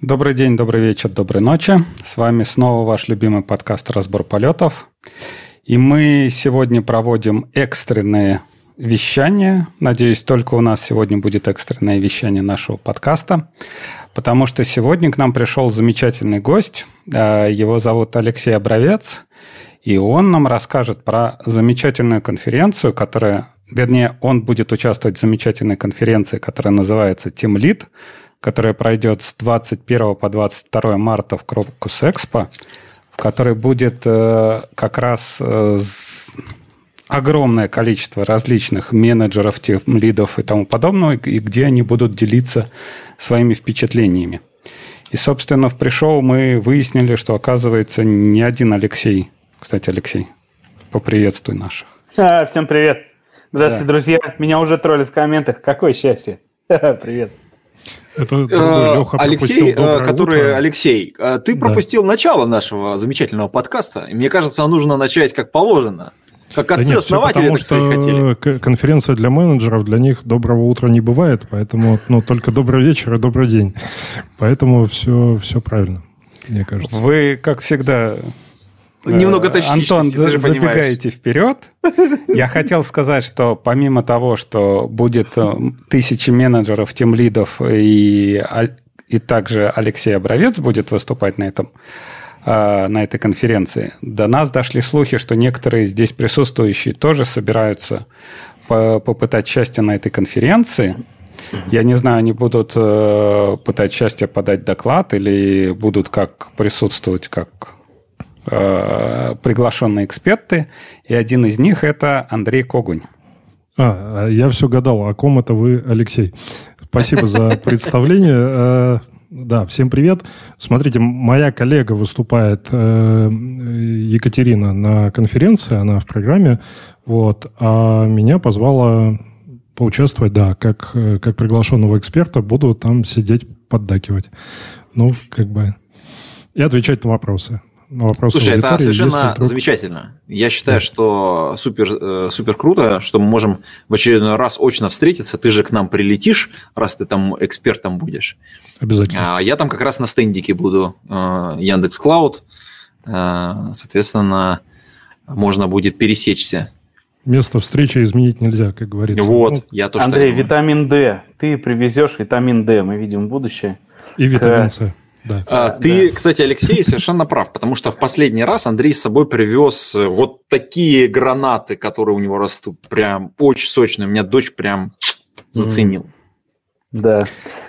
Добрый день, добрый вечер, доброй ночи. С вами снова ваш любимый подкаст «Разбор полетов». И мы сегодня проводим экстренное вещание. Надеюсь, только у нас сегодня будет экстренное вещание нашего подкаста, потому что сегодня к нам пришел замечательный гость. А, его зовут Алексей Обровец, и он нам расскажет про замечательную конференцию, которая, вернее, он будет участвовать в замечательной конференции, которая называется Team Lead, которая пройдет с 21 по 22 марта в Крокус Экспо, в которой будет э, как раз э, огромное количество различных менеджеров, лидов и тому подобного, и где они будут делиться своими впечатлениями. И, собственно, в пришел мы выяснили, что, оказывается, не один Алексей. Кстати, Алексей, поприветствуй наших. А, всем привет. Здравствуйте, да. друзья. Меня уже троллят в комментах. Какое счастье. Привет. Это другой, Леха Алексей, э, который утро. Алексей, э, ты пропустил да. начало нашего замечательного подкаста. И мне кажется, нужно начать как положено. Как отцы да нет, потому, хотели. конференция для менеджеров, для них доброго утра не бывает, поэтому ну, только добрый вечер и добрый день. Поэтому все, все правильно, мне кажется. Вы, как всегда, Немного точнее. Антон, за, забегаете вперед. Я хотел сказать, что помимо того, что будет э, тысячи менеджеров, тем лидов и, и также Алексей Обровец будет выступать на этом, э, на этой конференции, до нас дошли слухи, что некоторые здесь присутствующие тоже собираются попытать счастье на этой конференции. Я не знаю, они будут э, пытать счастье подать доклад или будут как присутствовать как э, приглашенные эксперты, и один из них это Андрей Когунь. А, я все гадал, о ком это вы, Алексей. Спасибо за представление. Э, да, всем привет. Смотрите, моя коллега выступает, э, Екатерина, на конференции, она в программе, вот, а меня позвала поучаствовать, да, как, как приглашенного эксперта, буду там сидеть, поддакивать. Ну, как бы, и отвечать на вопросы на вопрос Слушай, это совершенно вдруг... замечательно. Я считаю, да. что супер, э, супер круто, что мы можем в очередной раз очно встретиться. Ты же к нам прилетишь, раз ты там экспертом будешь. Обязательно. А я там как раз на стендике буду э, Яндекс Клауд. Э, соответственно, можно будет пересечься. Место встречи изменить нельзя, как говорится. Вот, ну, я тоже Андрей, витамин D. Ты привезешь витамин D, мы видим будущее. И витамин С. Да. А, ты, да. кстати, Алексей, совершенно прав, потому что в последний раз Андрей с собой привез э, вот такие гранаты, которые у него растут, прям очень сочные. У меня дочь прям заценил. Да.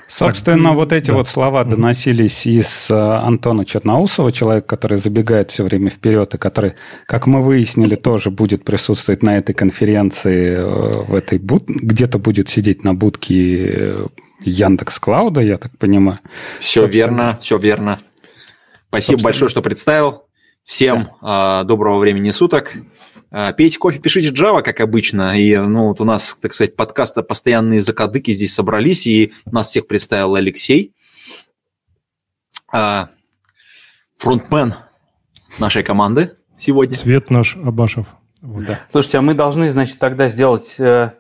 Собственно, так, вот эти да. вот слова доносились из э, Антона Черноусова, человека, который забегает все время вперед и который, как мы выяснили, тоже будет присутствовать на этой конференции, э, в этой буд... где-то будет сидеть на будке Яндекс Клауда, я так понимаю. Все Собственно. верно, все верно. Спасибо Собственно. большое, что представил. Всем да. э, доброго времени суток. Э, пейте кофе, пишите Java, как обычно. И ну, вот у нас, так сказать, подкаста постоянные закадыки здесь собрались, и нас всех представил Алексей. Э, фронтмен нашей команды сегодня. Свет наш Абашев. Вот. Да. Слушайте, а мы должны, значит, тогда сделать э, Э,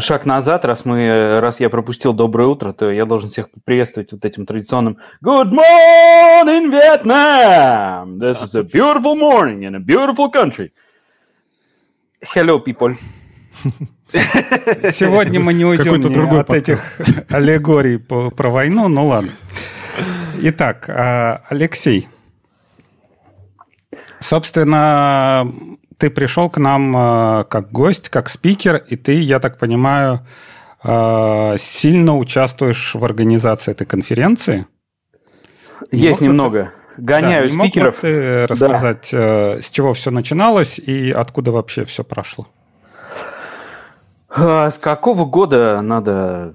шаг назад, раз мы, раз я пропустил доброе утро, то я должен всех приветствовать вот этим традиционным Good morning, Vietnam! This is a beautiful morning in a beautiful country. Hello, people. Сегодня мы не уйдем от этих аллегорий про войну, ну ладно. Итак, а, Алексей, собственно, ты пришел к нам э, как гость, как спикер, и ты, я так понимаю, э, сильно участвуешь в организации этой конференции. Есть не немного. Ты... Гоняю да, спикеров. Мог бы ты рассказать, да. Э, с чего все начиналось и откуда вообще все прошло? А, с какого года надо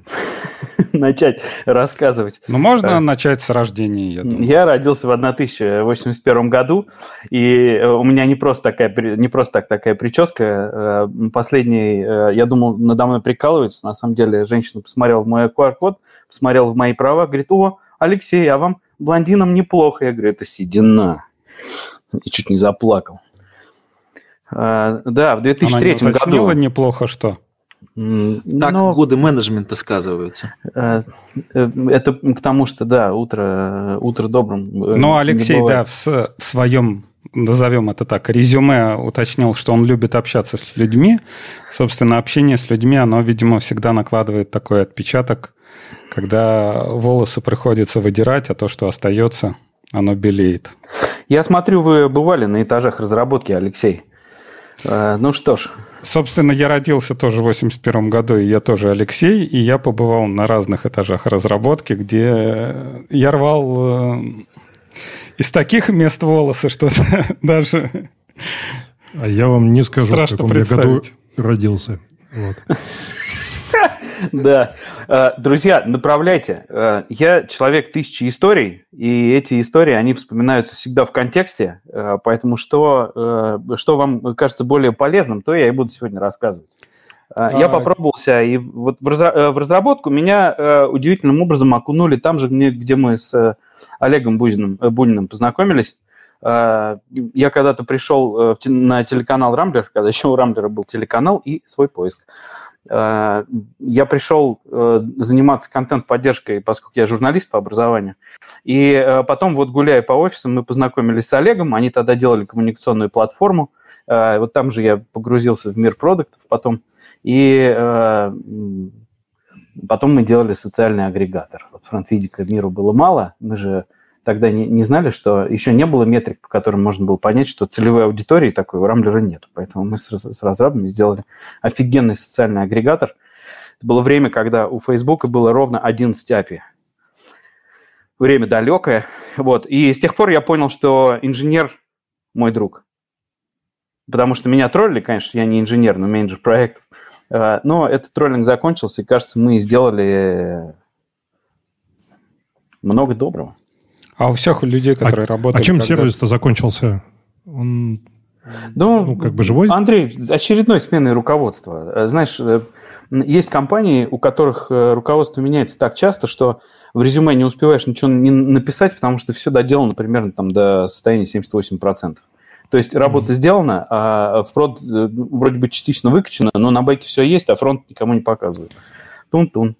начать рассказывать? Ну, можно а, начать с рождения, я думаю. Я родился в 1081 году, и э, у меня не просто, такая, не просто так такая прическа. Э, последний, я думал, надо мной прикалываются. На самом деле, женщина посмотрела в мой QR-код, посмотрела в мои права, говорит, о, Алексей, а вам блондинам неплохо. Я говорю, это седина. И чуть не заплакал. Да, в 2003 Она не году... неплохо что? Так Но... годы менеджмента сказываются. Э, э, это потому что, да, утро, утро добрым. Ну, Алексей, да, в, в своем назовем это так, резюме уточнил, что он любит общаться с людьми. Собственно, общение с людьми, оно, видимо, всегда накладывает такой отпечаток, когда волосы приходится выдирать, а то, что остается, оно белеет. Я смотрю, вы бывали на этажах разработки, Алексей. Э, ну что ж. Собственно, я родился тоже в 81 году, и я тоже Алексей, и я побывал на разных этажах разработки, где я рвал э, из таких мест волосы, что даже... А я вам не скажу, в каком я году родился. Вот. Да. Э, друзья, направляйте. Э, я человек тысячи историй, и эти истории, они вспоминаются всегда в контексте, э, поэтому что, что вам кажется более полезным, то я и буду сегодня рассказывать. Я попробовался, и вот в разработку меня удивительным образом окунули там же, где мы с Олегом Бузиным, Буниным познакомились. Я когда-то пришел на телеканал Рамблер, когда еще у Рамблера был телеканал и свой поиск. Э, я пришел э, заниматься контент-поддержкой, поскольку я журналист по образованию. И э, потом, вот гуляя по офисам, мы познакомились с Олегом, они тогда делали коммуникационную платформу. Вот там же я погрузился в мир продуктов потом. И потом мы делали социальный агрегатор. Вот фронтвидика миру было мало, мы же тогда не, не знали, что еще не было метрик, по которым можно было понять, что целевой аудитории такой у Рамблера нет. Поэтому мы с, с разрабами сделали офигенный социальный агрегатор. Это было время, когда у Фейсбука было ровно 11 API. Время далекое. Вот. И с тех пор я понял, что инженер мой друг. Потому что меня троллили, конечно, я не инженер, но менеджер проектов. Э, но этот троллинг закончился, и, кажется, мы сделали много доброго. А у всех людей, которые а, работают... А чем когда... сервис-то закончился? Он ну, ну, как бы живой? Андрей, очередной сменой руководства. Э, знаешь, э, есть компании, у которых э, руководство меняется так часто, что в резюме не успеваешь ничего не написать, потому что все доделано примерно там до состояния 78%. То есть работа mm-hmm. сделана, а фронт вроде бы частично выкачана, но на байке все есть, а фронт никому не показывают. Тун-тун.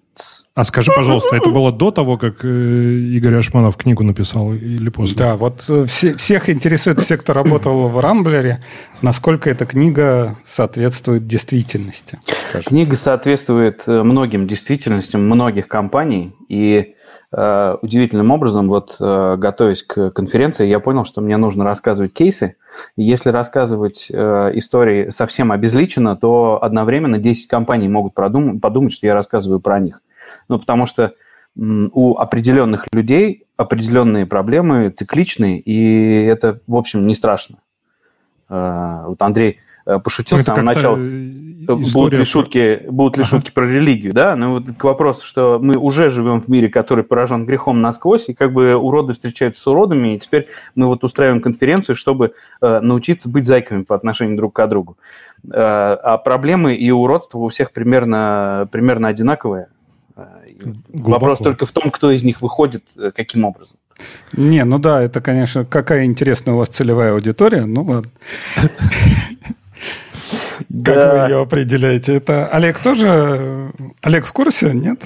А скажи, пожалуйста, это было до того, как э, Игорь Ашманов книгу написал или после? Да, вот э, все, всех интересует, все, кто работал в Рамблере, насколько эта книга соответствует действительности. Скажем. Книга соответствует э, многим действительностям многих компаний, и Э, удивительным образом, вот э, готовясь к конференции, я понял, что мне нужно рассказывать кейсы. И если рассказывать э, истории совсем обезличенно, то одновременно 10 компаний могут продумать, подумать, что я рассказываю про них. Ну, потому что у определенных людей определенные проблемы цикличные, и это, в общем, не страшно. Вот Андрей Э, пошутил ну, с самого начала. Будут ли, шутки, будут ли ага. шутки про религию, да? Ну вот к вопросу, что мы уже живем в мире, который поражен грехом насквозь, и как бы уроды встречаются с уродами, и теперь мы вот устраиваем конференцию, чтобы э, научиться быть зайками по отношению друг к другу. Э, а проблемы и уродство у всех примерно, примерно одинаковые. Э, вопрос только в том, кто из них выходит, э, каким образом. Не, ну да, это, конечно, какая интересная у вас целевая аудитория. Ну ладно. Как вы ее определяете? Это Олег тоже... Олег в курсе, нет?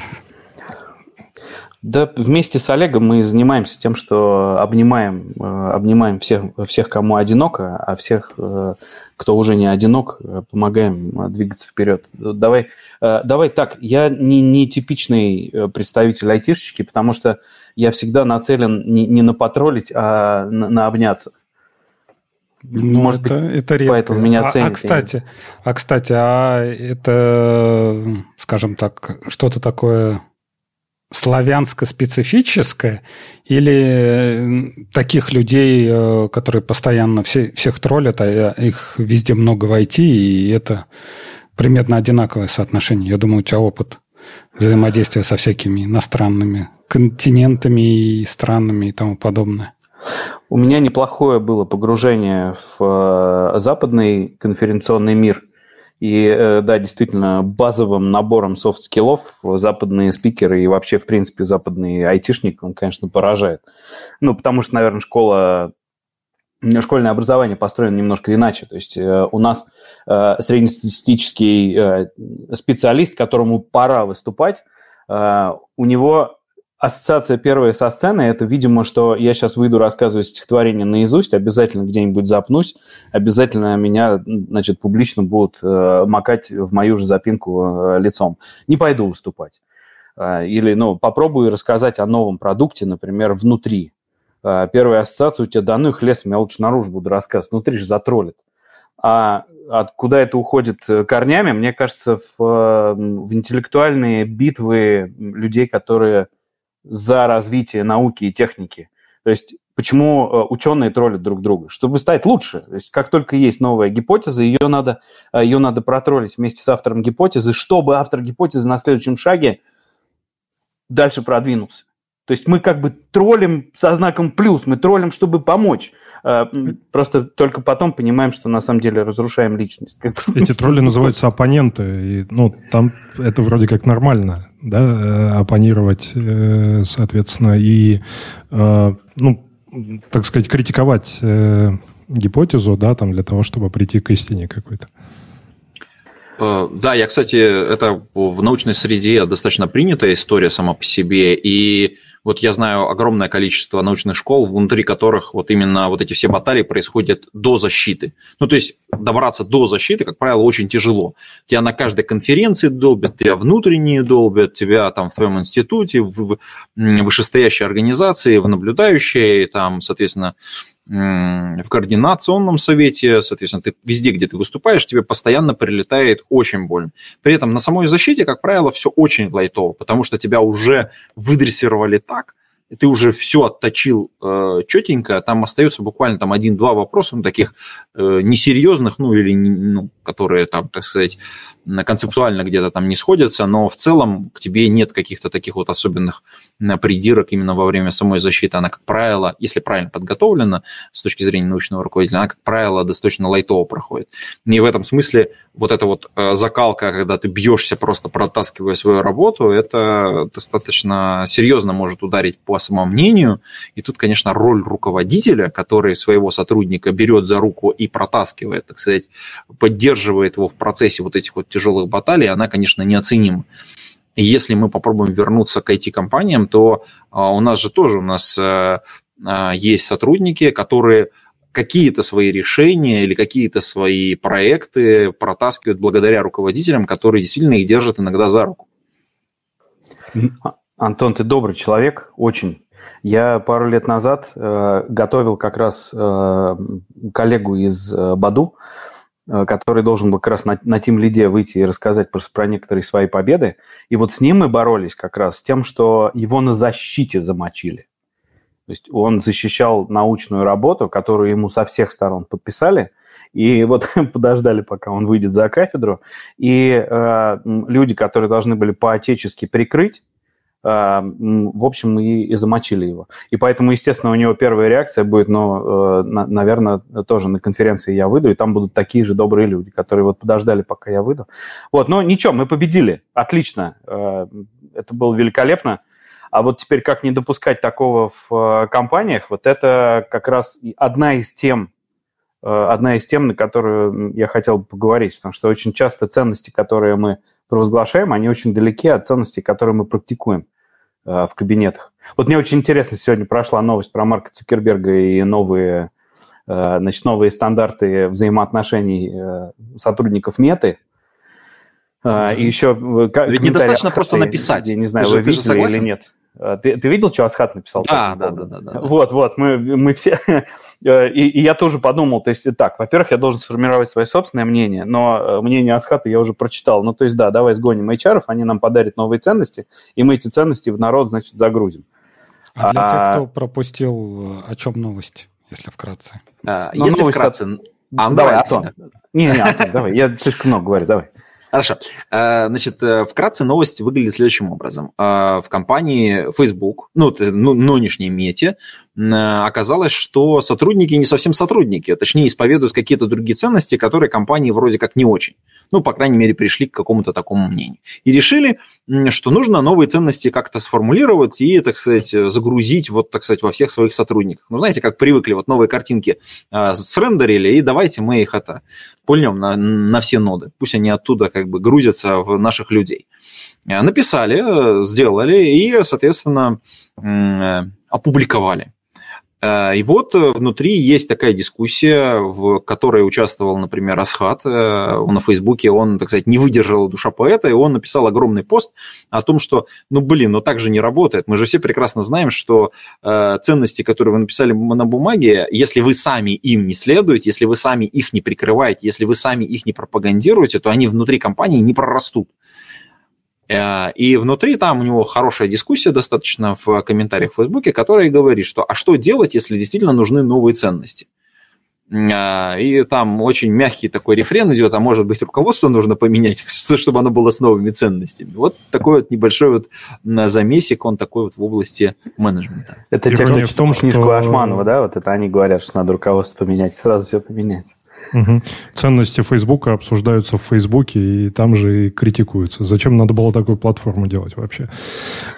Да, вместе с Олегом мы занимаемся тем, что обнимаем, э, обнимаем всех, всех, кому одиноко, а всех, э, кто уже не одинок, помогаем двигаться вперед. Давай, э, давай так, я не, не типичный представитель айтишечки, потому что я всегда нацелен не, не на потроллить, а на, на обняться. Ну, Может это, быть, это редко. поэтому меня ценят. А, а, кстати, а, кстати, а это, скажем так, что-то такое славянско-специфическое или таких людей, э, которые постоянно все, всех троллят, а их везде много в IT, и это примерно одинаковое соотношение. Я думаю, у тебя опыт взаимодействия со всякими иностранными континентами и странами и тому подобное. У меня неплохое было погружение в э, западный конференционный мир. И э, да, действительно, базовым набором soft skill ов западные спикеры и вообще, в принципе, западный айтишник, он, конечно, поражает. Ну, потому что, наверное, школа школьное образование построено немножко иначе. То есть э, у нас э, среднестатистический специалист, которому пора выступать, у него ассоциация первая со сценой, это, видимо, что я сейчас выйду рассказывать стихотворение наизусть, обязательно где-нибудь запнусь, обязательно меня, значит, публично будут макать в мою же запинку лицом. Не пойду выступать. Или, ну, попробую рассказать о новом продукте, например, внутри а, первая ассоциация у тебя, да ну их лесом, я лучше наружу буду рассказывать, внутри же затроллит. А откуда это уходит э, корнями, мне кажется, в, в интеллектуальные битвы людей, которые за развитие науки и техники. То есть почему э, ученые троллят друг друга? Чтобы стать лучше. То есть как только есть новая гипотеза, ее надо, э, ее надо протроллить вместе с автором гипотезы, чтобы автор гипотезы на следующем шаге дальше продвинулся. То есть мы как бы троллим со знаком плюс, мы троллим, чтобы помочь. А, просто только потом понимаем, что на самом деле разрушаем личность. Эти тролли называются оппоненты. И, ну, там это вроде как нормально, да, э, оппонировать, э, соответственно, и, э, ну, так сказать, критиковать гипотезу, да, там для того, чтобы прийти к истине какой-то. Да, я, кстати, это в научной среде достаточно принятая история сама по себе, и вот я знаю огромное количество научных школ, внутри которых вот именно вот эти все баталии происходят до защиты. Ну, то есть добраться до защиты, как правило, очень тяжело. Тебя на каждой конференции долбят, тебя внутренние долбят, тебя там в твоем институте, в вышестоящей организации, в наблюдающей, там, соответственно, в координационном совете, соответственно, ты везде, где ты выступаешь, тебе постоянно прилетает очень больно. При этом на самой защите, как правило, все очень лайтово, потому что тебя уже выдрессировали так, ты уже все отточил э, четенько, там остается буквально там один-два вопроса, ну, таких э, несерьезных, ну, или, ну, которые там, так сказать, концептуально где-то там не сходятся, но в целом к тебе нет каких-то таких вот особенных придирок именно во время самой защиты. Она, как правило, если правильно подготовлена с точки зрения научного руководителя, она, как правило, достаточно лайтово проходит. И в этом смысле вот эта вот э, закалка, когда ты бьешься просто протаскивая свою работу, это достаточно серьезно может ударить по самомнению. И тут, конечно, роль руководителя, который своего сотрудника берет за руку и протаскивает, так сказать, поддерживает его в процессе вот этих вот тяжелых баталий, она, конечно, неоценима. если мы попробуем вернуться к IT-компаниям, то а, у нас же тоже у нас э, а, есть сотрудники, которые какие-то свои решения или какие-то свои проекты протаскивают благодаря руководителям, которые действительно их держат иногда за руку. Антон, ты добрый человек, очень. Я пару лет назад э, готовил как раз э, коллегу из э, Баду, который должен был как раз на, на Team лиде выйти и рассказать про, про некоторые свои победы. И вот с ним мы боролись как раз с тем, что его на защите замочили. То есть он защищал научную работу, которую ему со всех сторон подписали, и вот подождали, пока он выйдет за кафедру. И э, люди, которые должны были по-отечески прикрыть в общем, и, и замочили его. И поэтому, естественно, у него первая реакция будет, ну, э, наверное, тоже на конференции я выйду, и там будут такие же добрые люди, которые вот подождали, пока я выйду. Вот, но ничего, мы победили, отлично, э, это было великолепно. А вот теперь как не допускать такого в э, компаниях, вот это как раз одна из тем, одна из тем, на которую я хотел бы поговорить, потому что очень часто ценности, которые мы провозглашаем, они очень далеки от ценностей, которые мы практикуем. Э, в кабинетах. Вот мне очень интересно, сегодня прошла новость про Марка Цукерберга и новые, э, значит, новые стандарты взаимоотношений э, сотрудников Меты. И еще... Ведь недостаточно просто написать. Я не знаю, ты вы же, видели или нет. А, ты, ты видел, что Асхат написал? Да, да, да, да, да. Вот, вот, мы, мы все... Э, и, и я тоже подумал, то есть, так, во-первых, я должен сформировать свое собственное мнение, но э, мнение Асхата я уже прочитал. Ну, то есть, да, давай сгоним HR, они нам подарят новые ценности, и мы эти ценности в народ, значит, загрузим. А для а, тех, кто пропустил, о чем новость, если вкратце? А, ну, если вкратце... А, давай, Антон. Не, не, Антон, давай, я слишком много говорю, давай. Хорошо. Э, значит, э, вкратце новость выглядит следующим образом. Э, в компании Facebook, ну, ну нынешней Мете, оказалось, что сотрудники не совсем сотрудники, а точнее исповедуют какие-то другие ценности, которые компании вроде как не очень. Ну, по крайней мере, пришли к какому-то такому мнению. И решили, что нужно новые ценности как-то сформулировать и, так сказать, загрузить вот, так сказать, во всех своих сотрудниках. Ну, знаете, как привыкли, вот новые картинки э, срендерили, и давайте мы их это пульнем на, на все ноды. Пусть они оттуда как бы грузятся в наших людей. Написали, сделали и, соответственно, опубликовали. Э, и вот э, внутри есть такая дискуссия, в которой участвовал, например, Асхат э, на Фейсбуке. Он, так сказать, не выдержал душа поэта, и он написал огромный пост о том, что, ну, блин, ну так же не работает. Мы же все прекрасно знаем, что ценности, которые вы написали на бумаге, если вы сами им не следуете, если вы сами их не прикрываете, если вы сами их не пропагандируете, то они внутри компании не прорастут. Э, и внутри там у него хорошая дискуссия достаточно в комментариях в Фейсбуке, которая говорит, что а что делать, если действительно нужны новые ценности? Э, и там очень мягкий такой рефрен идет, а может быть руководство нужно поменять, чтобы оно было с новыми ценностями. Вот такой вот небольшой вот замесик, он такой вот в области менеджмента. Это те, в том, книжку что... Ашманова, да, вот это они говорят, что надо руководство поменять, сразу все поменяется. Угу. Ценности Фейсбука обсуждаются в Фейсбуке и там же и критикуются. Зачем надо было такую платформу делать вообще?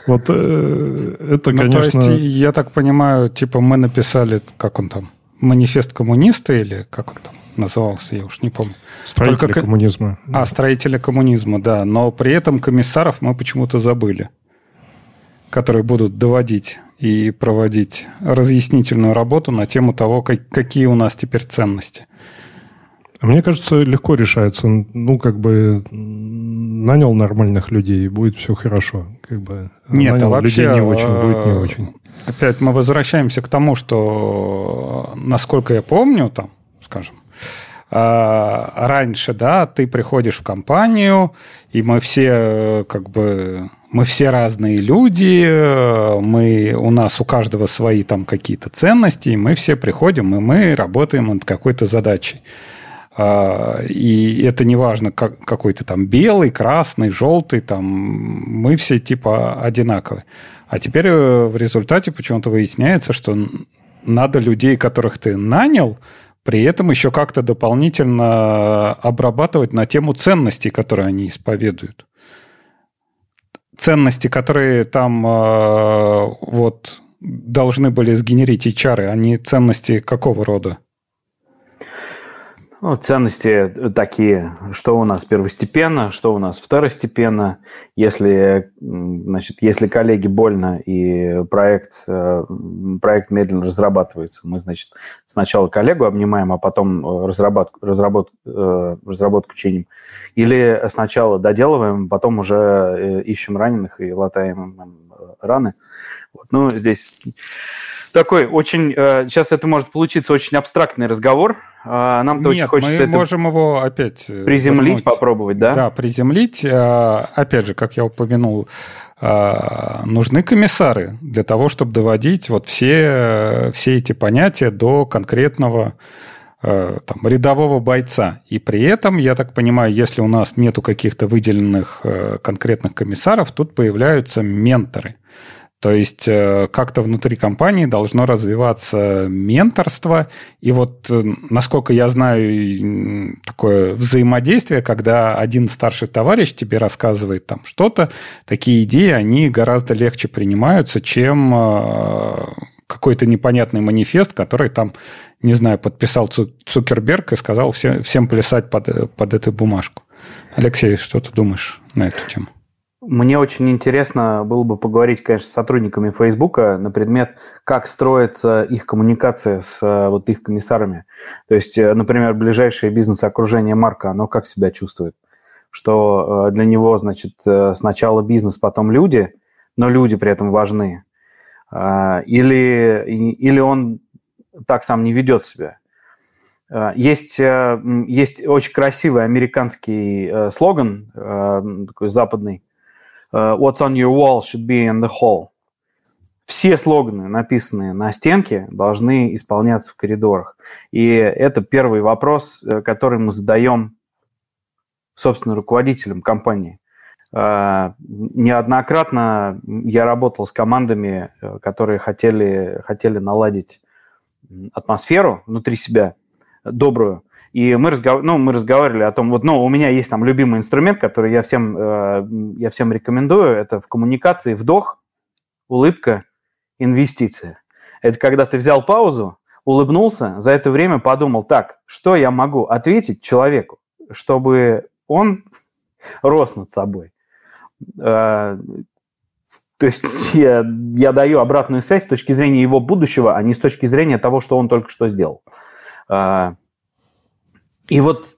Вот э, это, ну, конечно... То есть, я так понимаю, типа мы написали, как он там, манифест коммуниста или как он там назывался, я уж не помню. Строители Только... коммунизма. А, строители коммунизма, да. Но при этом комиссаров мы почему-то забыли, которые будут доводить и проводить разъяснительную работу на тему того, как, какие у нас теперь ценности. Мне кажется, легко решается. Ну, как бы нанял нормальных людей, и будет все хорошо. Как бы, Нет, нанял а вообще людей не очень, будет не э, очень. Опять мы возвращаемся к тому, что, насколько я помню, там, скажем, э, раньше, да, ты приходишь в компанию, и мы все э, как бы мы все разные люди, мы, у нас у каждого свои там какие-то ценности, и мы все приходим, и мы работаем над какой-то задачей. А, и это не важно, как, какой то там белый, красный, желтый, там, мы все типа одинаковые. А теперь э, в результате почему-то выясняется, что надо людей, которых ты нанял, при этом еще как-то дополнительно обрабатывать на тему ценностей, которые они исповедуют. Ценности, которые там э, вот должны были сгенерить HR, они ценности какого рода? Ну, ценности такие, что у нас первостепенно, что у нас второстепенно. Если, значит, если коллеге больно и проект, э, проект медленно разрабатывается, мы, значит, сначала коллегу обнимаем, а потом разработку, разработку, э, разработку чиним. Или сначала доделываем, потом уже э, ищем раненых и латаем раны. Вот. Ну, здесь такой очень... Сейчас это может получиться очень абстрактный разговор, а, нам-то очень хочется мы это можем его опять... Э, приземлить, вернуть. попробовать, да? Да, приземлить. А, опять же, как я упомянул, а, нужны комиссары для того, чтобы доводить вот все, все эти понятия до конкретного там, рядового бойца. И при этом, я так понимаю, если у нас нету каких-то выделенных э, конкретных комиссаров, тут появляются менторы – то есть э, как-то внутри компании должно развиваться менторство. И вот, э, насколько я знаю, такое взаимодействие, когда один старший товарищ тебе рассказывает там что-то, такие идеи, они гораздо легче принимаются, чем э, какой-то непонятный манифест, который там, не знаю, подписал Цукерберг и сказал всем, всем плясать под, под эту бумажку. Алексей, что ты думаешь на эту тему? Мне очень интересно было бы поговорить, конечно, с сотрудниками Фейсбука на предмет, как строится их коммуникация с э, вот их комиссарами. То есть, э, например, ближайшее бизнес-окружение Марка, оно как себя чувствует? Что э, для него, значит, сначала бизнес, потом люди, но люди при этом важны. Или, или он так сам не ведет себя. Есть, есть очень красивый американский слоган, такой западный, what's on your wall should be in the hall. Все слоганы, написанные на стенке, должны исполняться в коридорах. И это первый вопрос, э, который мы задаем, собственно, руководителям компании. Uh, неоднократно я работал с командами, э, которые хотели, хотели наладить атмосферу внутри себя добрую, И мы, разгов... ну, мы разговаривали о том, вот, ну, у меня есть там любимый инструмент, который я всем, э, я всем рекомендую, это в коммуникации вдох, улыбка, инвестиция. Это когда ты взял паузу, улыбнулся, за это время подумал, так, что я могу ответить человеку, чтобы он рос над собой. Э, то есть я, я даю обратную связь с точки зрения его будущего, а не с точки зрения того, что он только что сделал. Э, и вот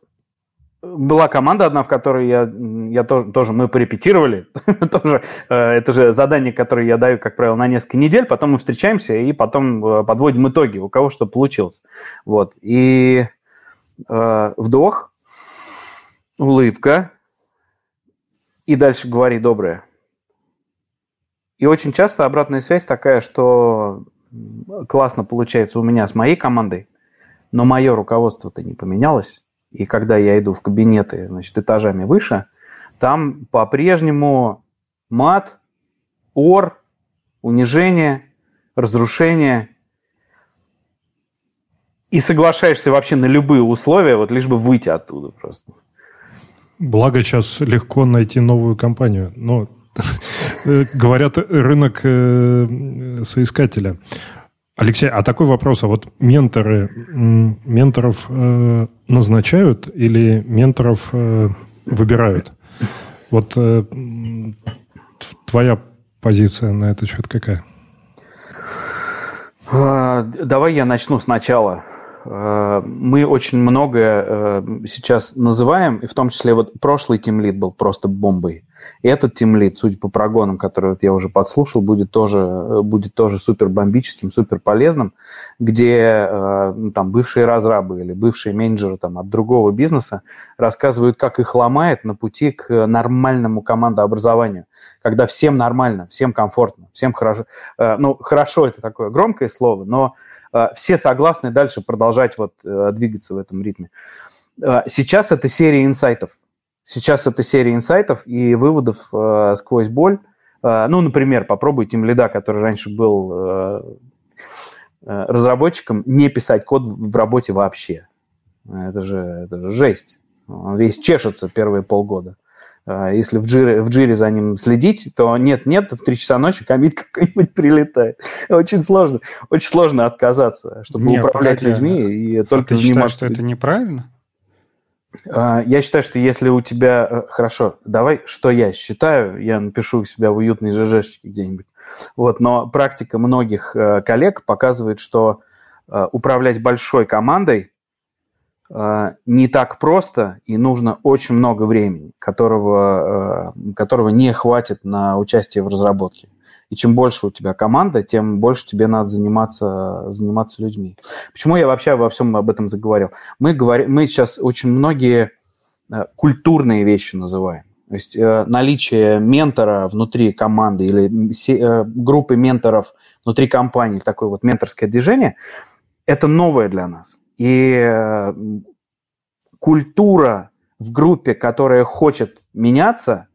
была команда одна, в которой я, я тоже, тоже мы порепетировали. тоже, э, это же задание, которое я даю, как правило, на несколько недель. Потом мы встречаемся и потом э, подводим итоги, у кого что получилось. Вот. И э, вдох, улыбка, и дальше говори доброе. И очень часто обратная связь такая, что классно получается у меня с моей командой, но мое руководство-то не поменялось и когда я иду в кабинеты, значит, этажами выше, там по-прежнему мат, ор, унижение, разрушение. И соглашаешься вообще на любые условия, вот лишь бы выйти оттуда просто. Благо сейчас легко найти новую компанию. Но говорят, рынок э, соискателя. Алексей, а такой вопрос, а вот менторы, менторов э, назначают или менторов э, выбирают? Вот э, твоя позиция на этот счет какая? А, давай я начну сначала. А, мы очень многое э, сейчас называем, и в том числе вот прошлый тимлит был просто бомбой. И этот тимлит, судя по прогонам, которые вот я уже подслушал, будет тоже, э, будет тоже супер бомбическим, супер полезным, где э, ну, там бывшие разрабы или бывшие менеджеры там, от другого бизнеса рассказывают, как их ломает на пути к нормальному командообразованию, когда всем нормально, всем комфортно, всем хорошо. Э, ну, хорошо это такое громкое слово, но все согласны дальше продолжать вот двигаться в этом ритме. Сейчас это серия инсайтов Сейчас это серия инсайтов и выводов э, сквозь боль. Э, ну, например, попробуй тем лида, который раньше был э, э, разработчиком, не писать код в работе вообще. Это же, это же жесть. Он весь чешется первые полгода. Э, если в джире, в джире за ним следить, то нет-нет, в 3 часа ночи комит какой-нибудь прилетает. Очень сложно. Очень сложно отказаться, чтобы Нет, управлять погоди, людьми и только ты считаешь, что это неправильно? А, я считаю, что если у тебя... Э, хорошо, давай, что я считаю, я напишу у себя в уютной ЖЖшечке где-нибудь. Вот, но практика многих э, коллег показывает, что э, управлять большой командой не так просто, и нужно очень много времени, которого, которого не хватит на участие в разработке. И чем больше у тебя команда, тем больше тебе надо заниматься, заниматься людьми. Почему я вообще во всем об этом заговорил? Мы, говорим, мы сейчас очень многие э, культурные вещи называем. То есть э, наличие ментора внутри команды или э, группы менторов внутри компании, такое вот менторское движение, это новое для нас. И э, культура в группе, которая хочет меняться,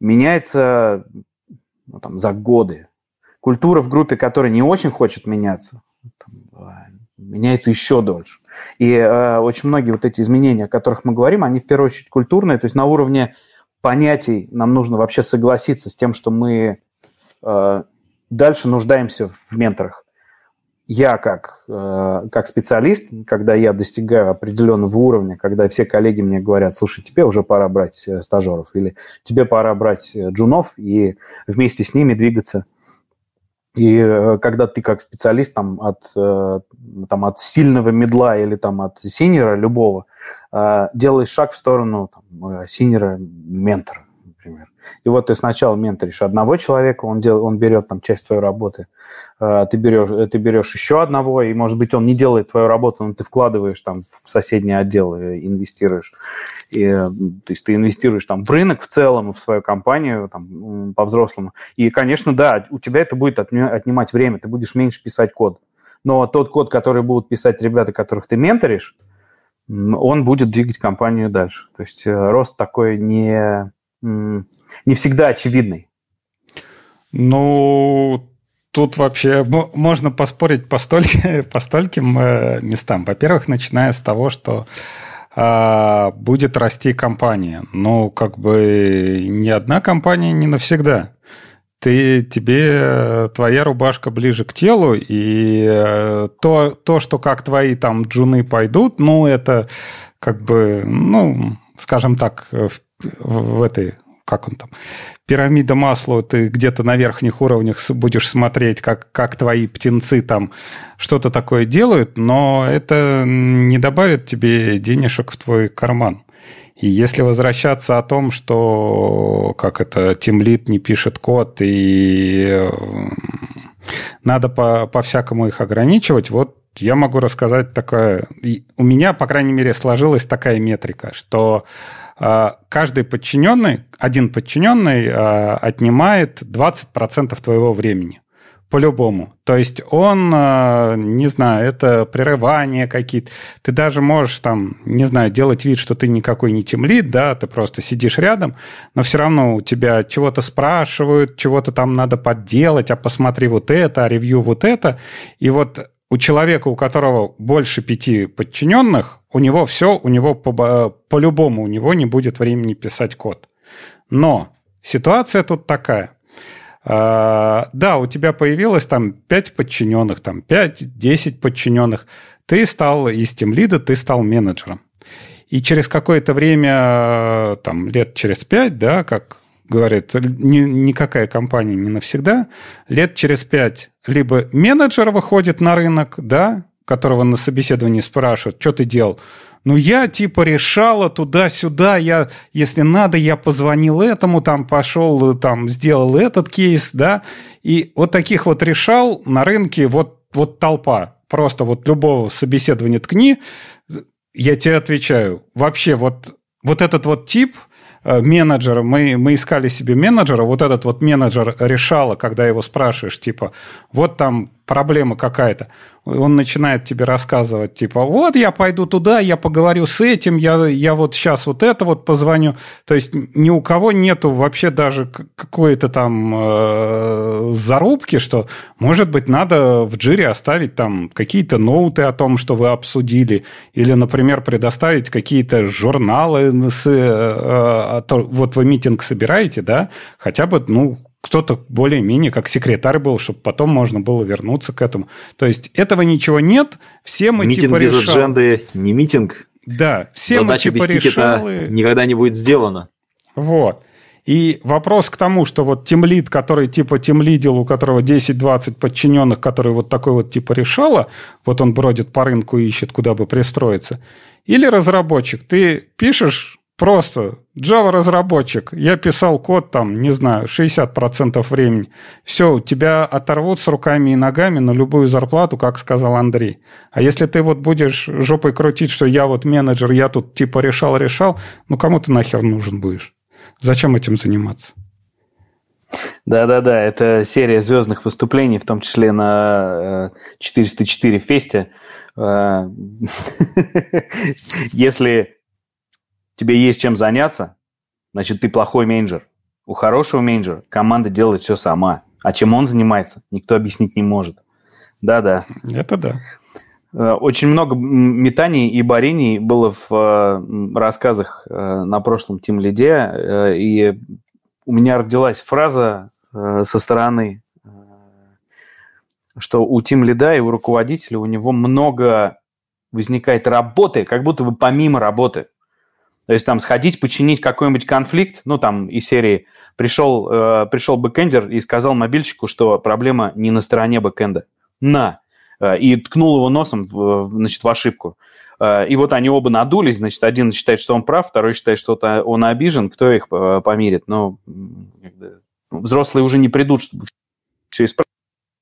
меняется ну, там, за годы. Культура в группе, которая не очень хочет меняться, там, а, меняется еще дольше. И э, очень многие вот эти изменения, о которых мы говорим, они в первую очередь культурные, то есть на уровне понятий нам нужно вообще согласиться с тем, что мы э, дальше нуждаемся в менторах я как, э, как специалист, когда я достигаю определенного уровня, когда все коллеги мне говорят, слушай, тебе уже пора брать э, стажеров, или тебе пора брать э, джунов и вместе с ними двигаться. И когда ты как специалист там, от, там, от сильного медла или там, от синера любого делаешь шаг в сторону там, синера ментора, например. И вот ты сначала менторишь одного человека, он, дел, он берет там часть твоей работы, э, ты берешь, э, ты берешь еще одного, и, может быть, он не делает твою работу, но ты вкладываешь там в соседний отдел и инвестируешь. И, э, то есть ты инвестируешь там в рынок в целом, в свою компанию там, по-взрослому. И, конечно, да, у тебя это будет отнимать время, ты будешь меньше писать код. Но тот код, который будут писать ребята, которых ты менторишь, он будет двигать компанию дальше. То есть рост такой не не всегда очевидный. Ну, тут вообще можно поспорить по, столь, по стольким э, местам. Во-первых, начиная с того, что э, будет расти компания. Ну, как бы ни одна компания не навсегда. Ты, тебе твоя рубашка ближе к телу, и э, то, то, что как твои там джуны пойдут, ну, это как бы, ну, скажем так, в, в этой как он там, пирамида масла, ты где-то на верхних уровнях будешь смотреть, как, как твои птенцы там что-то такое делают, но это не добавит тебе денежек в твой карман. И если возвращаться о том, что как это тимлит не пишет код и надо по, по-всякому их ограничивать, вот я могу рассказать такое. У меня, по крайней мере, сложилась такая метрика, что а, каждый подчиненный, один подчиненный а, отнимает 20% твоего времени. По-любому. То есть он, а, не знаю, это прерывания какие-то. Ты даже можешь там, не знаю, делать вид, что ты никакой не темлит, да, ты просто сидишь рядом, но все равно у тебя чего-то спрашивают, чего-то там надо подделать, а посмотри вот это, а ревью вот это. И вот у человека, у которого больше пяти подчиненных, у него все, у него по, по-любому у него не будет времени писать код. Но ситуация тут такая. А, да, у тебя появилось там 5 подчиненных, там 5-10 подчиненных. Ты стал из тимлида, ты стал менеджером. И через какое-то время, там, лет через 5, да, как говорит, ни, никакая компания не навсегда, лет через пять либо менеджер выходит на рынок, да, которого на собеседовании спрашивают, что ты делал? Ну, я типа решала туда-сюда, я, если надо, я позвонил этому, там пошел, там сделал этот кейс, да, и вот таких вот решал на рынке вот, вот толпа. Просто вот любого собеседования ткни, я тебе отвечаю, вообще вот, вот этот вот тип – менеджера, мы, мы искали себе менеджера, вот этот вот менеджер решала, когда его спрашиваешь, типа, вот там проблема какая-то он начинает тебе рассказывать, типа, вот я пойду туда, я поговорю с этим, я, я вот сейчас вот это вот позвоню. То есть ни у кого нету вообще даже какой-то там э, зарубки, что, может быть, надо в джире оставить там какие-то ноуты о том, что вы обсудили, или, например, предоставить какие-то журналы с, э, э, вот вы митинг собираете, да, хотя бы, ну, кто-то более-менее как секретарь был, чтобы потом можно было вернуться к этому. То есть этого ничего нет, все мы митинг типа без решал... адженды не митинг. Да, все Задача мы типа без решалы... никогда не будет сделана. Вот. И вопрос к тому, что вот тимлид, который типа тимлидил, у которого 10-20 подчиненных, который вот такой вот типа решала, вот он бродит по рынку и ищет, куда бы пристроиться. Или разработчик, ты пишешь Просто Java-разработчик. Я писал код там, не знаю, 60% времени. Все, тебя оторвут с руками и ногами на любую зарплату, как сказал Андрей. А если ты вот будешь жопой крутить, что я вот менеджер, я тут типа решал-решал, ну кому ты нахер нужен будешь? Зачем этим заниматься? Да-да-да, это серия звездных выступлений, в том числе на 404 э, фесте. Э, если тебе есть чем заняться, значит, ты плохой менеджер. У хорошего менеджера команда делает все сама. А чем он занимается, никто объяснить не может. Да-да. Это да. Э, очень много метаний и борений было в э, рассказах э, на прошлом Тим Лиде, и у меня родилась фраза со стороны, что у team lead а и у руководителя у него много возникает работы, как будто бы помимо работы. То есть там сходить, починить какой-нибудь конфликт, ну там из серии пришел, э, пришел бэкэндер и сказал мобильщику, что проблема не на стороне backend а. На! Э, и ткнул его носом в, значит, в ошибку. Э, и вот они оба надулись, значит, один считает, что он прав, второй считает, что он обижен, кто их э, помирит? Ну, взрослые уже не придут, чтобы все исправить,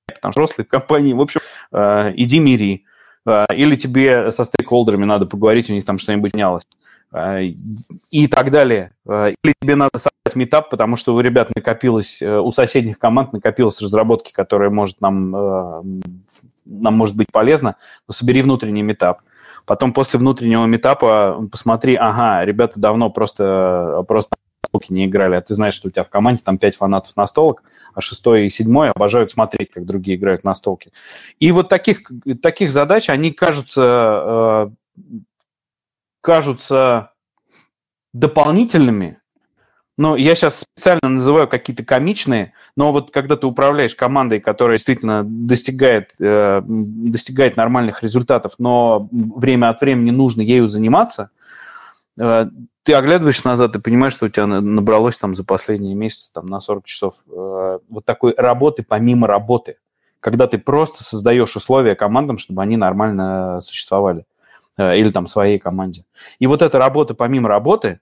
потому что взрослые в компании, в общем, иди мири. Или тебе со стейкхолдерами надо поговорить, у них там что-нибудь менялось. А, и так далее. А, или тебе надо создать метап, потому что у ребят накопилось, э, у соседних команд накопилось разработки, которые может нам, э, нам может быть полезно, но собери внутренний метап. Потом после внутреннего метапа посмотри, ага, ребята давно просто, просто настолки не играли, а ты знаешь, что у тебя в команде там пять фанатов настолок, а шестой и седьмой обожают смотреть, как другие играют в настолки. И вот таких, таких задач, они кажутся, э, кажутся дополнительными, но я сейчас специально называю какие-то комичные, но вот когда ты управляешь командой, которая действительно достигает, э, достигает нормальных результатов, но время от времени нужно ею заниматься, э, ты оглядываешься назад и понимаешь, что у тебя набралось там за последние месяцы там, на 40 часов э, вот такой работы помимо работы, когда ты просто создаешь условия командам, чтобы они нормально существовали или там своей команде. И вот эта работа помимо работы,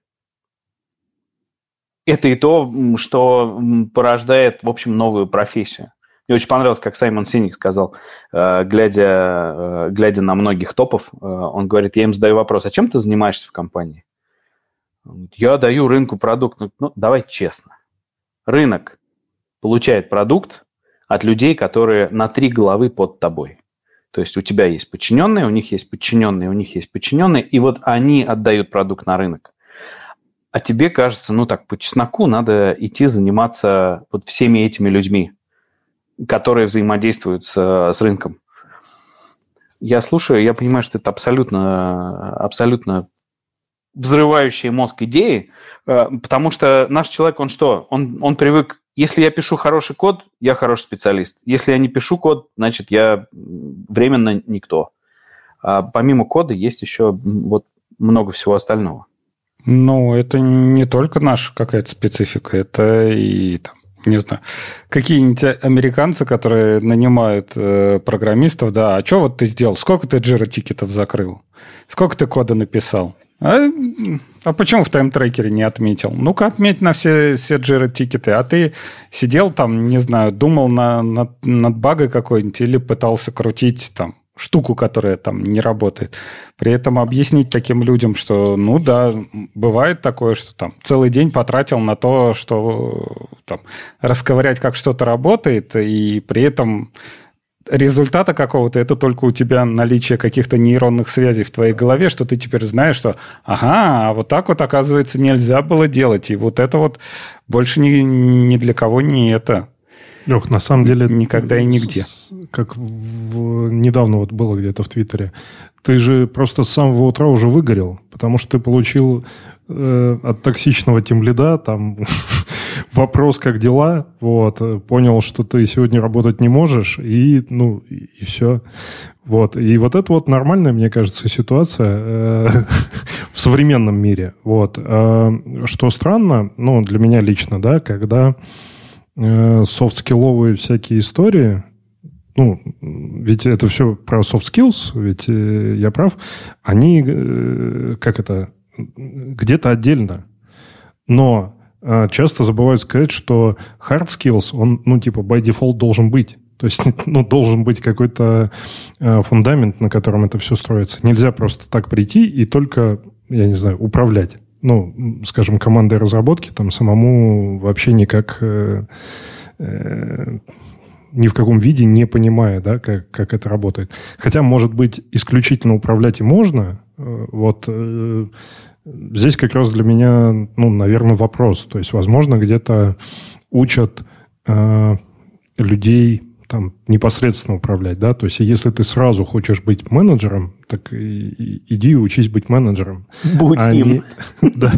это и то, что порождает, в общем, новую профессию. Мне очень понравилось, как Саймон Синик сказал, э, глядя, э, глядя на многих топов, э, он говорит, я им задаю вопрос, а чем ты занимаешься в компании? Я даю рынку продукт. Ну, ну, давай честно. Рынок получает продукт от людей, которые на три головы под тобой. То есть у тебя есть подчиненные, у них есть подчиненные, у них есть подчиненные, и вот они отдают продукт на рынок а тебе кажется, ну так, по чесноку надо идти заниматься вот всеми этими людьми, которые взаимодействуют с, с рынком. Я слушаю, я понимаю, что это абсолютно, абсолютно взрывающие мозг идеи, э, потому что наш человек, он что? Он, он привык, если я пишу хороший код, я хороший специалист. Если я не пишу код, значит, я временно никто. А помимо кода есть еще вот много всего остального. Ну, это не только наша какая-то специфика, это и там, не знаю, какие-нибудь американцы, которые нанимают э, программистов, да, а что вот ты сделал? Сколько ты джира тикетов закрыл? Сколько ты кода написал? А, а почему в тайм-трекере не отметил? Ну-ка, отметь на все, все джира тикеты. А ты сидел там, не знаю, думал на, над, над багой какой-нибудь или пытался крутить там штуку, которая там не работает. При этом объяснить таким людям, что, ну да, бывает такое, что там целый день потратил на то, что там расковырять, как что-то работает, и при этом результата какого-то, это только у тебя наличие каких-то нейронных связей в твоей голове, что ты теперь знаешь, что ага, а вот так вот, оказывается, нельзя было делать. И вот это вот больше ни, ни для кого не это. Лех, на самом деле... Никогда и нигде. Как в, недавно вот было где-то в Твиттере. Ты же просто с самого утра уже выгорел, потому что ты получил э, от токсичного темлида там вопрос, как дела, вот, понял, что ты сегодня работать не можешь, и, ну, и, все. Вот. И вот это вот нормальная, мне кажется, ситуация э, в современном мире. Вот. Э, что странно, ну, для меня лично, да, когда Э, софт-скилловые всякие истории, ну, ведь это все про soft skills, ведь э, я прав, они, э, как это, где-то отдельно. Но часто забывают сказать, что hard skills, он, ну, типа, by default должен быть. То есть, ну, должен быть какой-то фундамент, на котором это все строится. Нельзя просто так прийти и только, я не знаю, управлять ну, скажем, командой разработки, там самому вообще никак э, э, ни в каком виде не понимая, да, как, как это работает. Хотя, может быть, исключительно управлять и можно. Э, вот э, здесь как раз для меня, ну, наверное, вопрос. То есть, возможно, где-то учат э, людей там непосредственно управлять, да, то есть если ты сразу хочешь быть менеджером, так и, иди и учись быть менеджером. Будь а им. Не, да,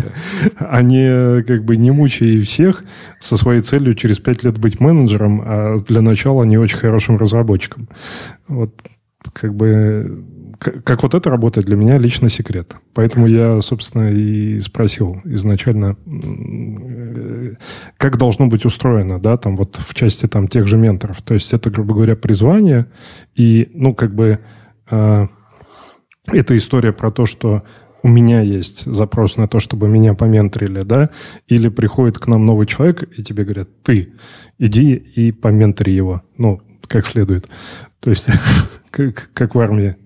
а не как бы не мучай всех со своей целью через пять лет быть менеджером, а для начала не очень хорошим разработчиком. Вот как бы как вот это работает, для меня лично секрет. Поэтому я, собственно, и спросил изначально, э, как должно быть устроено, да, там вот в части там тех же менторов. То есть это, грубо говоря, призвание и, ну, как бы э, это история про то, что у меня есть запрос на то, чтобы меня поменторили, да, или приходит к нам новый человек, и тебе говорят, ты иди и поментори его, ну, как следует. То есть, как, как в армии.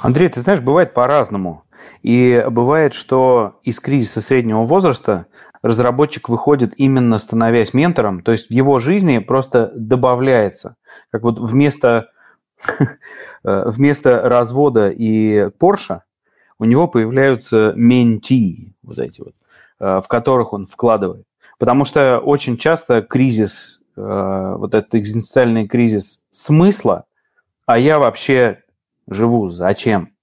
Андрей, ты знаешь, бывает по-разному. И бывает, что из кризиса среднего возраста разработчик выходит именно становясь ментором, то есть в его жизни просто добавляется, как вот вместо, вместо развода и Porsche у него появляются менти, вот эти вот. в которых он вкладывает. Потому что очень часто кризис, вот этот экзистенциальный кризис смысла, а я вообще живу, зачем?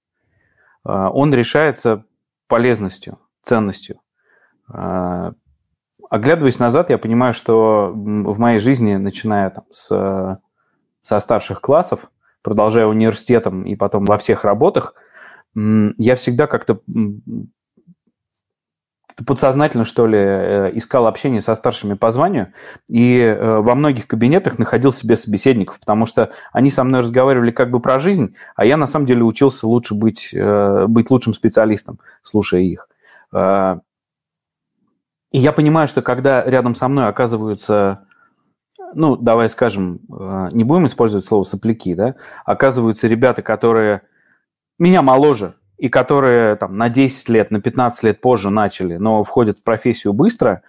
Он решается полезностью, ценностью. Оглядываясь назад, я понимаю, что в моей жизни, начиная там, с, со старших классов, продолжая университетом и потом во всех работах, я всегда как-то подсознательно, что ли, э, искал общение со старшими по званию, и э, во многих кабинетах находил себе собеседников, потому что они со мной разговаривали как бы про жизнь, а я на самом деле учился лучше быть, э, быть лучшим специалистом, слушая их. И я понимаю, что когда рядом со мной оказываются, ну, давай скажем, не будем использовать слово сопляки, да, оказываются ребята, которые меня моложе, и которые там на 10 лет, на 15 лет позже начали, но входят в профессию быстро,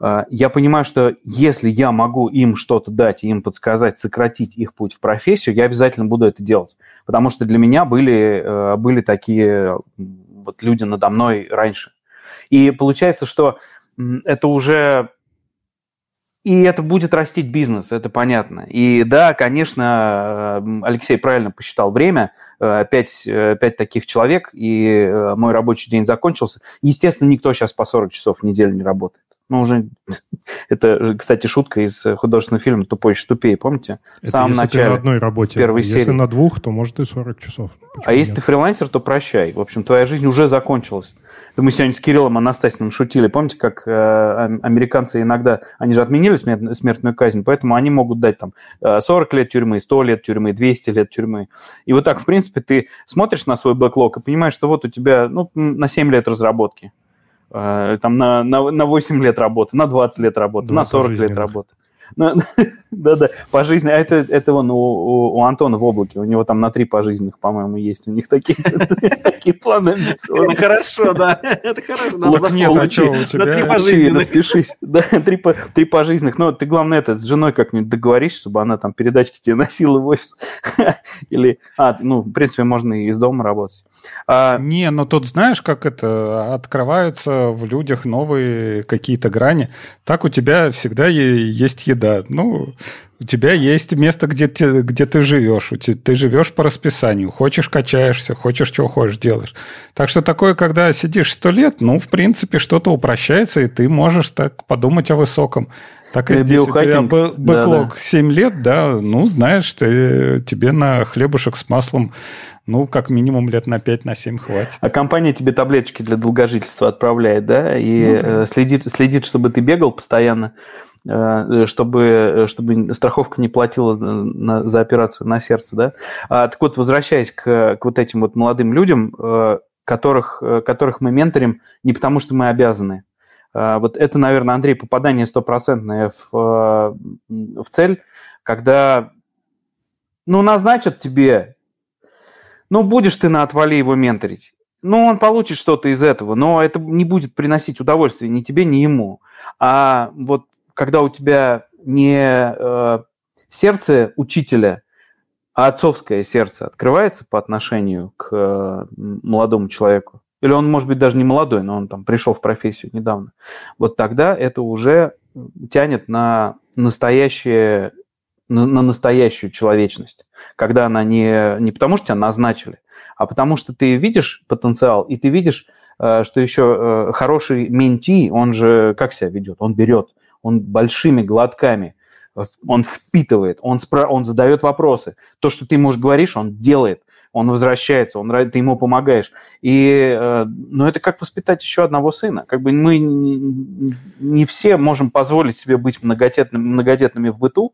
э, я понимаю, что если я могу им что-то дать, им подсказать, сократить их путь в профессию, я обязательно буду это делать. Потому что для меня были, э, были такие вот люди надо мной раньше. И получается, что это уже... И это будет растить бизнес, это понятно. И да, конечно, Алексей правильно посчитал время, э, пять, э, пять таких человек, и э, мой рабочий день закончился. Естественно, никто сейчас по 40 часов в неделю не работает. Ну, уже... Это, кстати, шутка из художественного фильма «Тупой еще тупее», помните? Это в самом если начале. ты на одной работе. Первой если серии. на двух, то, может, и 40 часов. Почему а нет? если ты фрилансер, то прощай. В общем, твоя жизнь уже закончилась. Мы сегодня с Кириллом Анастасиным шутили. Помните, как э, американцы иногда... Они же отменили смерт, смертную казнь, поэтому они могут дать там 40 лет тюрьмы, 100 лет тюрьмы, 200 лет тюрьмы. И вот так, в принципе, ты смотришь на свой бэклог и понимаешь, что вот у тебя ну, на 7 лет разработки. Э, там на, на, на 8 лет работы, на 20 лет работы, да, на 40 лет работы. Да-да, пожизненно. А это, это вон у, у, у Антона в облаке. У него там на три пожизненных, по-моему, есть. У них такие, такие планы Это хорошо, да. Это хорошо. Надо нет, а что, у тебя... На три пожизненных. Распишись. Да, три, три пожизненных. Но ты, главное, это с женой как-нибудь договоришься, чтобы она там передачки тебе носила в офис. Или... А, ну, в принципе, можно и из дома работать. А... Не, но тут знаешь, как это? Открываются в людях новые какие-то грани. Так у тебя всегда есть еда. Ну, у тебя есть место, где ты, где ты живешь. Ты живешь по расписанию. Хочешь, качаешься, хочешь, чего хочешь, делаешь. Так что такое, когда сидишь сто лет, ну, в принципе, что-то упрощается, и ты можешь так подумать о высоком. Так и здесь у тебя бэклог да, да. 7 лет, да, ну, знаешь, ты, тебе на хлебушек с маслом ну, как минимум лет на 5, на 7 хватит. А компания тебе таблеточки для долгожительства отправляет, да? И ну, да. Э, следит, следит, чтобы ты бегал постоянно, чтобы, чтобы страховка не платила на, за операцию на сердце, да? А, так вот, возвращаясь к, к вот этим вот молодым людям, э, которых, которых мы менторим не потому, что мы обязаны. А, вот это, наверное, Андрей, попадание стопроцентное в, в цель, когда ну, назначат тебе ну, будешь ты на отвали его менторить. Ну, он получит что-то из этого, но это не будет приносить удовольствие ни тебе, ни ему. А вот когда у тебя не э, сердце учителя, а отцовское сердце открывается по отношению к э, молодому человеку, или он, может быть, даже не молодой, но он там пришел в профессию недавно, вот тогда это уже тянет на настоящее на, на настоящую человечность, когда она не, не потому, что тебя назначили, а потому что ты видишь потенциал, и ты видишь, э, что еще хороший менти, он же как себя ведет? Он берет, он большими глотками, он впитывает, он, спро... он задает вопросы. То, что ты ему говоришь, он делает, он возвращается, он, ты ему помогаешь. И, э, ну, это как воспитать еще одного сына. Как бы мы не все можем позволить себе быть многодетными, многодетными в быту,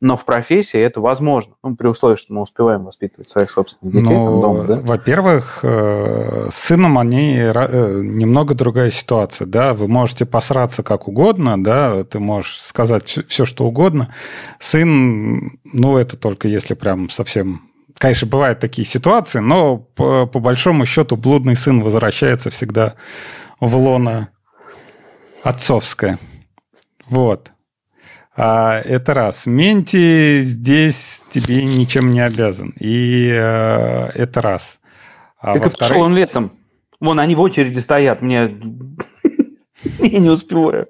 но в профессии это возможно, ну, при условии, что мы успеваем воспитывать своих собственных детей ну, там дома. Да? Во-первых, э, с сыном они э, немного другая ситуация, да, вы можете посраться как угодно, да, ты можешь сказать все, что угодно. Сын, ну, это только если прям совсем Конечно, бывают такие ситуации, но по, по большому счету блудный сын возвращается всегда в лоно отцовское. Вот. А, это раз. Менти здесь тебе ничем не обязан. И э, это раз. А так пошел он лесом. Вон, они в очереди стоят. Мне Я не успеваю.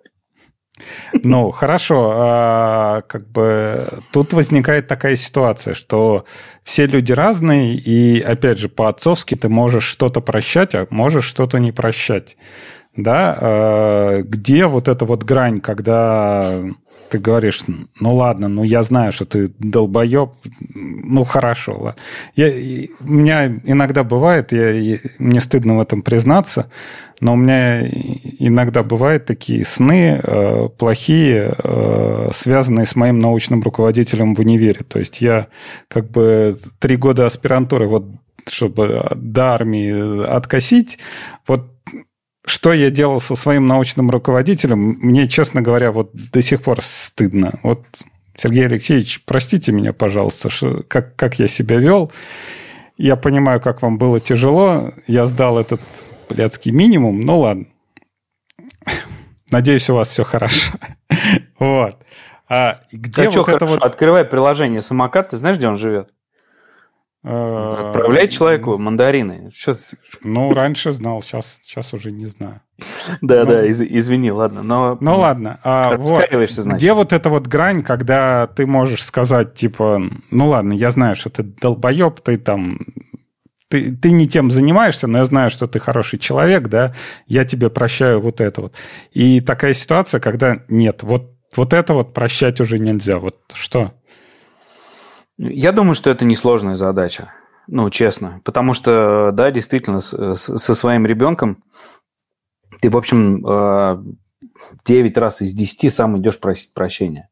Ну, хорошо. А, как бы тут возникает такая ситуация, что все люди разные, и, опять же, по-отцовски ты можешь что-то прощать, а можешь что-то не прощать. Да? А, где вот эта вот грань, когда ты говоришь, ну ладно, ну я знаю, что ты долбоеб, ну хорошо. Я, у меня иногда бывает, я, мне стыдно в этом признаться, но у меня иногда бывают такие сны э, плохие, э, связанные с моим научным руководителем в универе. То есть я как бы три года аспирантуры, вот чтобы до армии откосить, вот что я делал со своим научным руководителем, мне, честно говоря, вот до сих пор стыдно. Вот, Сергей Алексеевич, простите меня, пожалуйста, что, как, как я себя вел. Я понимаю, как вам было тяжело. Я сдал этот блядский минимум. Ну, ладно. Надеюсь, у вас все хорошо. Вот. А где а вот это вот... Открывай приложение самокат, ты знаешь, где он живет? Э, Отправляй человеку мандарины. Что... Ну, раньше знал, сейчас, сейчас уже не знаю. Да, ну, да, из, извини, ладно. Но... Ну ладно. А, вот, где вот эта вот грань, когда ты можешь сказать, типа, ну ладно, я знаю, что ты долбоеб, ты там ты, ты не тем занимаешься, но я знаю, что ты хороший человек, да, я тебе прощаю вот это вот. И такая ситуация, когда нет, вот, вот это вот прощать уже нельзя. Вот что? Я думаю, что это несложная задача, ну, честно. Потому что, да, действительно, с, со своим ребенком ты, в общем, 9 э, раз из 10 сам идешь просить прощения,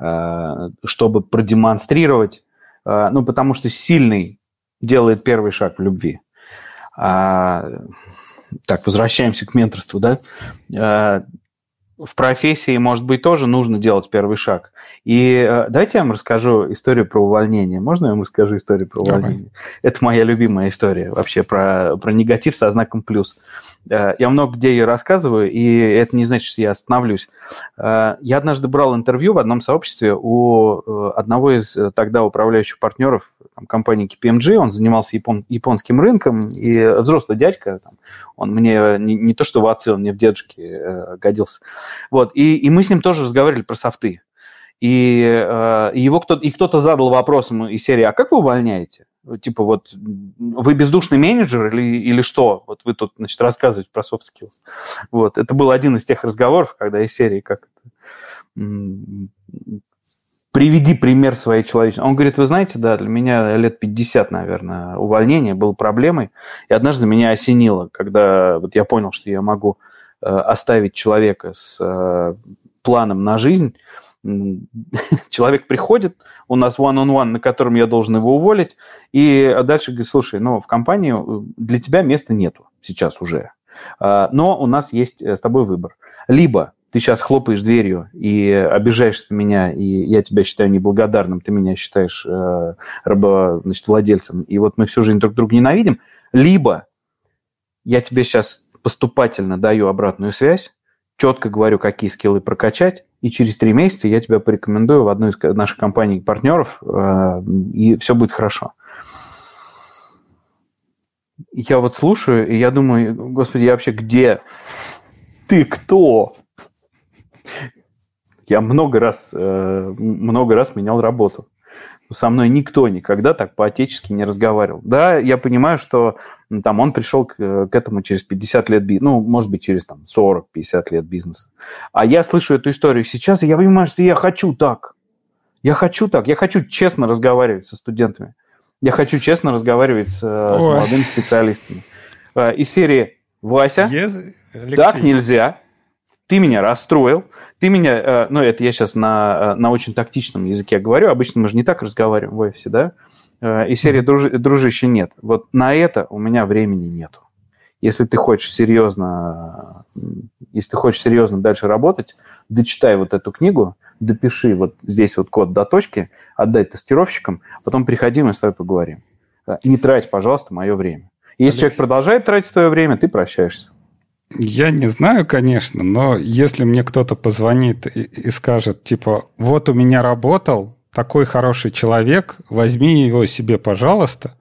э, чтобы продемонстрировать, э, ну, потому что сильный делает первый шаг в любви. А, так, возвращаемся к менторству, да? в профессии, может быть, тоже нужно делать первый шаг. И э, давайте я вам расскажу историю про увольнение. Можно я вам расскажу историю про увольнение? Давай. Это моя любимая история вообще про, про негатив со знаком плюс. Э, я много где ее рассказываю, и это не значит, что я остановлюсь. Э, я однажды брал интервью в одном сообществе у э, одного из тогда управляющих партнеров там, компании KPMG. Он занимался япон, японским рынком, и взрослый дядька, там, он мне не, не то что в отце, он мне в дедушке годился. Вот, и, и мы с ним тоже разговаривали про софты. И э, его кто и кто-то задал вопросом из серии, а как вы увольняете? Типа вот вы бездушный менеджер или, или что? Вот вы тут, значит, рассказываете про soft skills. Вот, это был один из тех разговоров, когда из серии как приведи пример своей человечности. Он говорит, вы знаете, да, для меня лет 50, наверное, увольнение было проблемой. И однажды меня осенило, когда вот я понял, что я могу э, оставить человека с э, планом на жизнь, человек приходит, у нас one-on-one, на котором я должен его уволить, и дальше говорит, слушай, ну, в компании э, для тебя места нету сейчас уже, а, но у нас есть э, с тобой выбор. Либо ты сейчас хлопаешь дверью и обижаешься меня, и я тебя считаю неблагодарным, ты меня считаешь э, рабо, значит, владельцем, и вот мы всю жизнь друг друга ненавидим, либо я тебе сейчас поступательно даю обратную связь, четко говорю, какие скиллы прокачать, и через три месяца я тебя порекомендую в одну из наших компаний-партнеров, э, и все будет хорошо. Я вот слушаю, и я думаю, господи, я вообще где? Ты кто? Я много раз, э, много раз менял работу со мной никто никогда так по-отечески не разговаривал. Да, я понимаю, что там он пришел к, к этому через 50 лет ну, может быть, через там 40-50 лет бизнеса. А я слышу эту историю сейчас, и я понимаю, что я хочу так. Я хочу так. Я хочу честно разговаривать со студентами. Я хочу честно разговаривать с, с молодыми специалистами. Э, из серии «Вася, yes, так нельзя, ты меня расстроил, ты меня, э, ну, это я сейчас на, э, на очень тактичном языке говорю, обычно мы же не так разговариваем в офисе, да, э, и серии дружи, дружище нет. Вот на это у меня времени нету. Если ты хочешь серьезно, если ты хочешь серьезно дальше работать, дочитай вот эту книгу, допиши вот здесь вот код до точки, отдай тестировщикам, потом приходи, мы с тобой поговорим. Не трать, пожалуйста, мое время. Если Алексей. человек продолжает тратить твое время, ты прощаешься. Я не знаю, конечно, но если мне кто-то позвонит и, и скажет, типа, вот у меня работал такой хороший человек, возьми его себе, пожалуйста,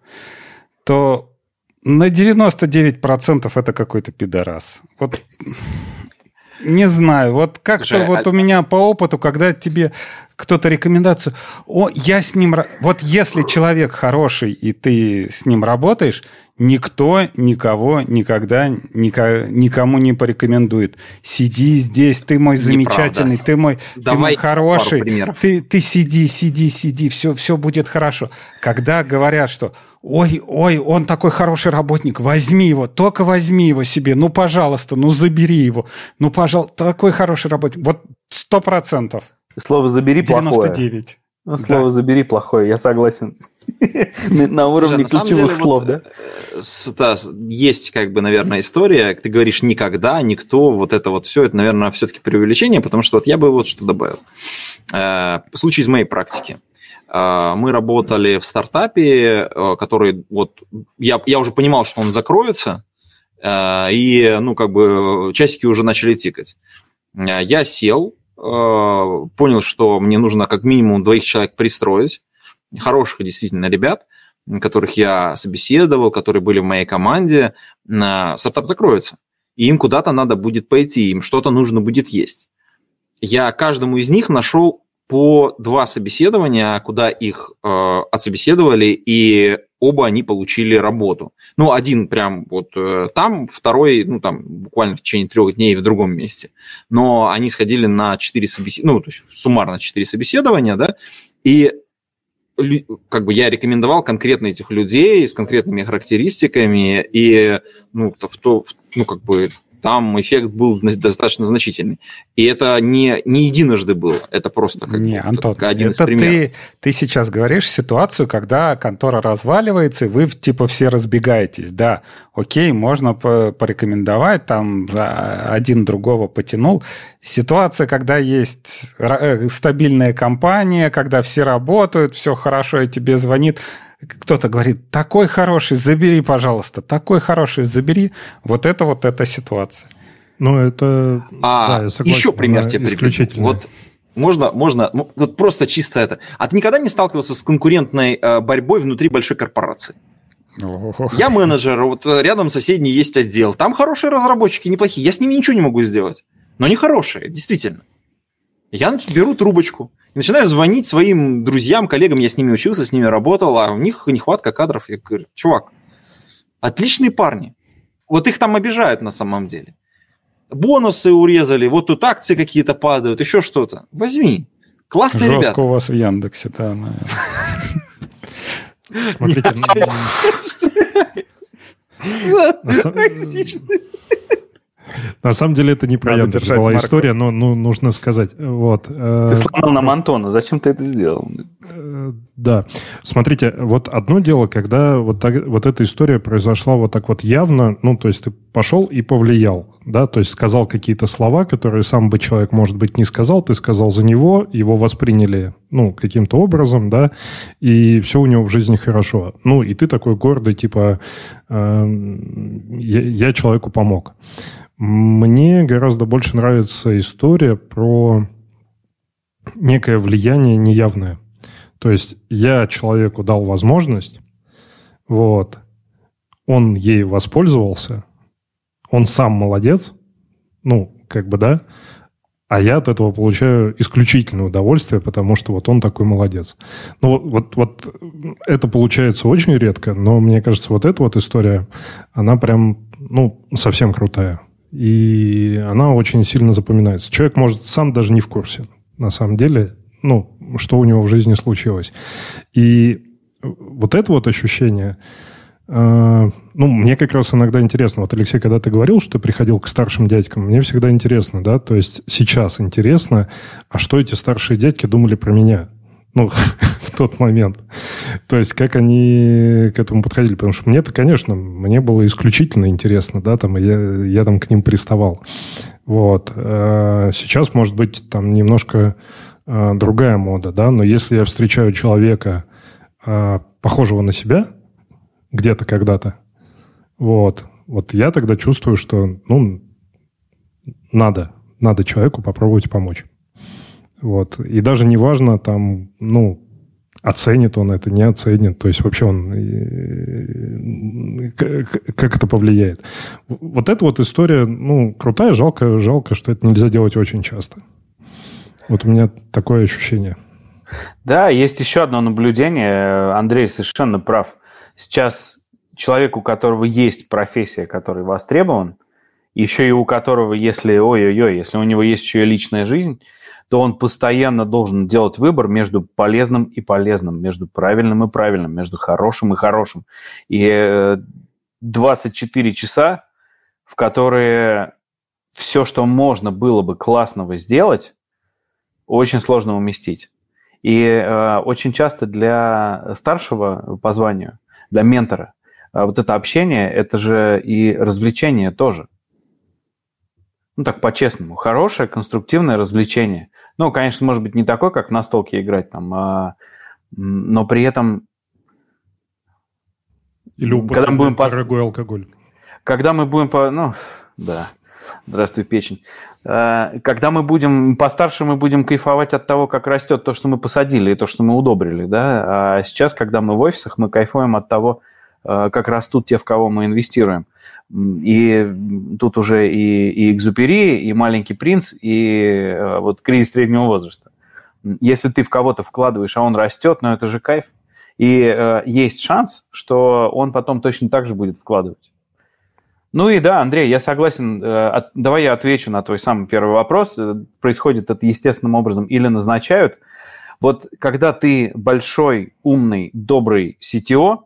то на 99% это какой-то пидорас. Вот Не знаю, вот как-то вот а... у меня по опыту, когда тебе кто-то рекомендацию, о, я с ним... Вот если человек хороший, и ты с ним работаешь, никто никого никогда никому не порекомендует. Сиди здесь, ты мой замечательный, Неправда. ты мой, ты мой хороший, ты, ты сиди, сиди, сиди, все, все будет хорошо. Когда говорят, что ой, ой, он такой хороший работник, возьми его, только возьми его себе, ну, пожалуйста, ну, забери его, ну, пожалуйста, такой хороший работник. Вот сто процентов. Слово «забери» 99. плохое. Ну, слово да. «забери» плохое, я согласен. На уровне ключевых слов, да? Да, есть, как бы, наверное, история, ты говоришь «никогда», «никто», вот это вот все, это, наверное, все-таки преувеличение, потому что вот я бы вот что добавил. Э, случай из моей практики. А, мы работали в стартапе, э, который вот я, я уже понимал, что он закроется, э, и ну как бы часики уже начали тикать. Э, я сел, понял, что мне нужно как минимум двоих человек пристроить, хороших действительно ребят, которых я собеседовал, которые были в моей команде. Стартап закроется, и им куда-то надо будет пойти, им что-то нужно будет есть. Я каждому из них нашел по два собеседования, куда их э, отсобеседовали, и оба они получили работу. Ну, один прям вот э, там, второй, ну, там, буквально в течение трех дней в другом месте. Но они сходили на четыре собеседования, ну, то есть суммарно четыре собеседования, да, и как бы я рекомендовал конкретно этих людей с конкретными характеристиками, и ну, в то, ну, как бы там эффект был достаточно значительный. И это не, не единожды было, это просто как, не, Антон, один это из примеров. Ты, ты сейчас говоришь ситуацию, когда контора разваливается, и вы типа все разбегаетесь. Да, окей, можно порекомендовать, там один другого потянул. Ситуация, когда есть э, стабильная компания, когда все работают, все хорошо, и тебе звонит кто-то говорит, такой хороший, забери, пожалуйста, такой хороший, забери. Вот это вот эта ситуация. Ну, это... А, да, согласен, еще пример тебе приведу. Вот можно, можно, ну, вот просто чисто это. А ты никогда не сталкивался с конкурентной э, борьбой внутри большой корпорации? Я менеджер, вот рядом соседний есть отдел. Там хорошие разработчики, неплохие. Я с ними ничего не могу сделать. Но они хорошие, действительно. Я беру трубочку, и начинаю звонить своим друзьям, коллегам, я с ними учился, с ними работал, а у них нехватка кадров. Я говорю, чувак, отличные парни. Вот их там обижают на самом деле. Бонусы урезали, вот тут акции какие-то падают, еще что-то. Возьми. Классные Жестко ребята. у вас в Яндексе, да. Смотрите, на самом деле это не про Надо Яндекс была марку. история, но ну, нужно сказать. Вот, э, ты сломал нам Антона, зачем ты это сделал? Э, да. Смотрите, вот одно дело, когда вот, так, вот эта история произошла вот так вот явно, ну, то есть ты пошел и повлиял, да, то есть сказал какие-то слова, которые сам бы человек, может быть, не сказал, ты сказал за него, его восприняли, ну, каким-то образом, да, и все у него в жизни хорошо. Ну, и ты такой гордый, типа, э, я, я человеку помог. Мне гораздо больше нравится история про некое влияние неявное. То есть я человеку дал возможность, вот, он ей воспользовался, он сам молодец, ну, как бы, да, а я от этого получаю исключительное удовольствие, потому что вот он такой молодец. Ну, вот, вот это получается очень редко, но мне кажется, вот эта вот история, она прям, ну, совсем крутая и она очень сильно запоминается. Человек может сам даже не в курсе, на самом деле, ну, что у него в жизни случилось. И вот это вот ощущение, э, ну, мне как раз иногда интересно. Вот, Алексей, когда ты говорил, что ты приходил к старшим дядькам, мне всегда интересно, да, то есть сейчас интересно, а что эти старшие дядьки думали про меня? ну, тот момент. То есть, как они к этому подходили. Потому что мне-то, конечно, мне было исключительно интересно, да, там, я, я там к ним приставал. Вот. А сейчас, может быть, там немножко а, другая мода, да, но если я встречаю человека, а, похожего на себя, где-то когда-то, вот, вот я тогда чувствую, что, ну, надо, надо человеку попробовать помочь. Вот. И даже не важно там, ну, Оценит он это, не оценит. То есть вообще он... Как это повлияет? Вот эта вот история, ну, крутая, жалко, жалко, что это нельзя делать очень часто. Вот у меня такое ощущение. Да, есть еще одно наблюдение. Андрей совершенно прав. Сейчас человек, у которого есть профессия, который востребован, еще и у которого, если, ой-ой-ой, если у него есть еще и личная жизнь, то он постоянно должен делать выбор между полезным и полезным, между правильным и правильным, между хорошим и хорошим. И 24 э, часа, в которые все, что можно было бы классного сделать, очень сложно уместить. И э, очень часто для старшего по званию, для ментора, э, вот это общение, это же и развлечение тоже. Ну так по-честному, хорошее конструктивное развлечение. Ну, конечно, может быть не такой, как на столке играть там, а, но при этом... Или когда мы будем дорогой алкоголь. Когда мы будем по... Ну, да. Здравствуй, печень. А, когда мы будем постарше, мы будем кайфовать от того, как растет то, что мы посадили, и то, что мы удобрили, да. А сейчас, когда мы в офисах, мы кайфуем от того, как растут те, в кого мы инвестируем. И тут уже и, и Экзупери, и Маленький принц, и э, вот кризис среднего возраста. Если ты в кого-то вкладываешь, а он растет, ну это же кайф. И э, есть шанс, что он потом точно так же будет вкладывать. Ну и да, Андрей, я согласен. Э, от, давай я отвечу на твой самый первый вопрос. Э, происходит это естественным образом или назначают. Вот когда ты большой, умный, добрый CTO,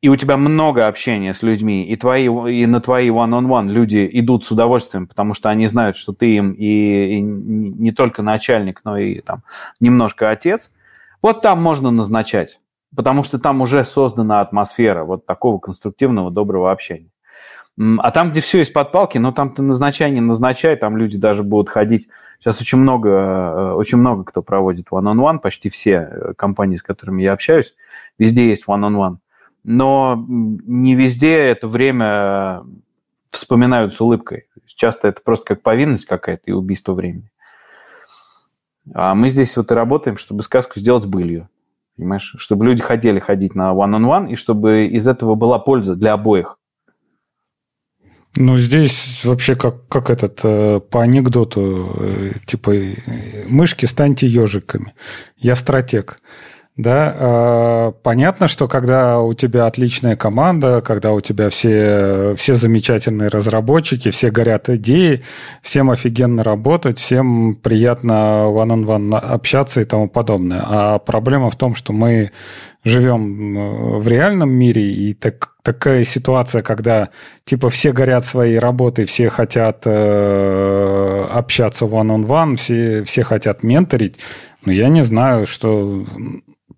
и у тебя много общения с людьми, и, твои, и на твои one-on-one люди идут с удовольствием, потому что они знают, что ты им и, и не только начальник, но и там немножко отец, вот там можно назначать, потому что там уже создана атмосфера вот такого конструктивного, доброго общения. А там, где все из-под палки, ну там ты назначай, не назначай, там люди даже будут ходить. Сейчас очень много, э, очень много кто проводит one-on-one, почти все э, компании, с которыми я общаюсь, везде есть one-on-one но не везде это время вспоминают с улыбкой. Часто это просто как повинность какая-то и убийство времени. А мы здесь вот и работаем, чтобы сказку сделать былью. Понимаешь? Чтобы люди хотели ходить на one-on-one, и чтобы из этого была польза для обоих. Ну, здесь вообще как, как этот, э, по анекдоту, э, типа, э, мышки, станьте ежиками. Я стратег. Да, э, понятно, что когда у тебя отличная команда, когда у тебя все, все замечательные разработчики, все горят идеи, всем офигенно работать, всем приятно one-on-one общаться и тому подобное. А проблема в том, что мы живем в реальном мире, и так, такая ситуация, когда типа все горят своей работой, все хотят э, общаться one-on-one, все, все хотят менторить, но я не знаю, что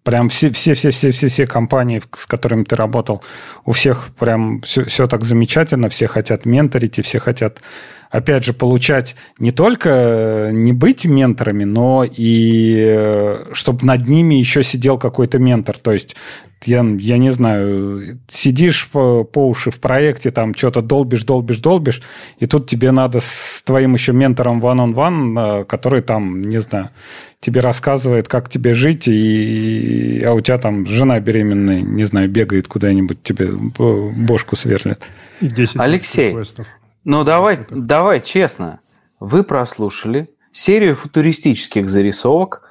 прям все, все, все, все, все, все компании, с которыми ты работал, у всех прям все, все так замечательно, все хотят менторить, и все хотят, опять же, получать не только э, не быть менторами, но и э, чтобы над ними еще сидел какой-то ментор. То есть я, я не знаю, сидишь по, по уши в проекте, там что-то долбишь, долбишь, долбишь, и тут тебе надо с твоим еще ментором one-on-one, -on -one, который там, не знаю, тебе рассказывает, как тебе жить, и, а у тебя там жена беременная, не знаю, бегает куда-нибудь, тебе бошку сверлит. Алексей, ну давай, давай честно. Вы прослушали серию футуристических зарисовок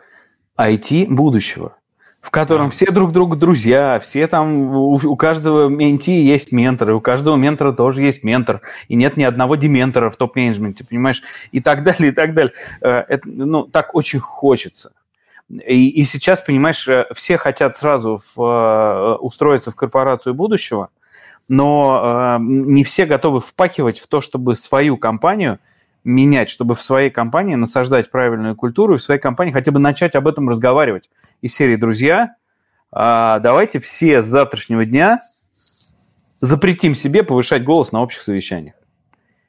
IT будущего в котором да. все друг другу друзья, все там, у, у каждого менти есть ментор, и у каждого ментора тоже есть ментор, и нет ни одного дементора в топ-менеджменте, понимаешь, и так далее, и так далее. Э, это, ну, так очень хочется. И, и сейчас, понимаешь, э, все хотят сразу в, э, устроиться в корпорацию будущего, но э, не все готовы впахивать в то, чтобы свою компанию менять, чтобы в своей компании насаждать правильную культуру и в своей компании хотя бы начать об этом разговаривать. Из серии «Друзья», а, давайте все с завтрашнего дня запретим себе повышать голос на общих совещаниях.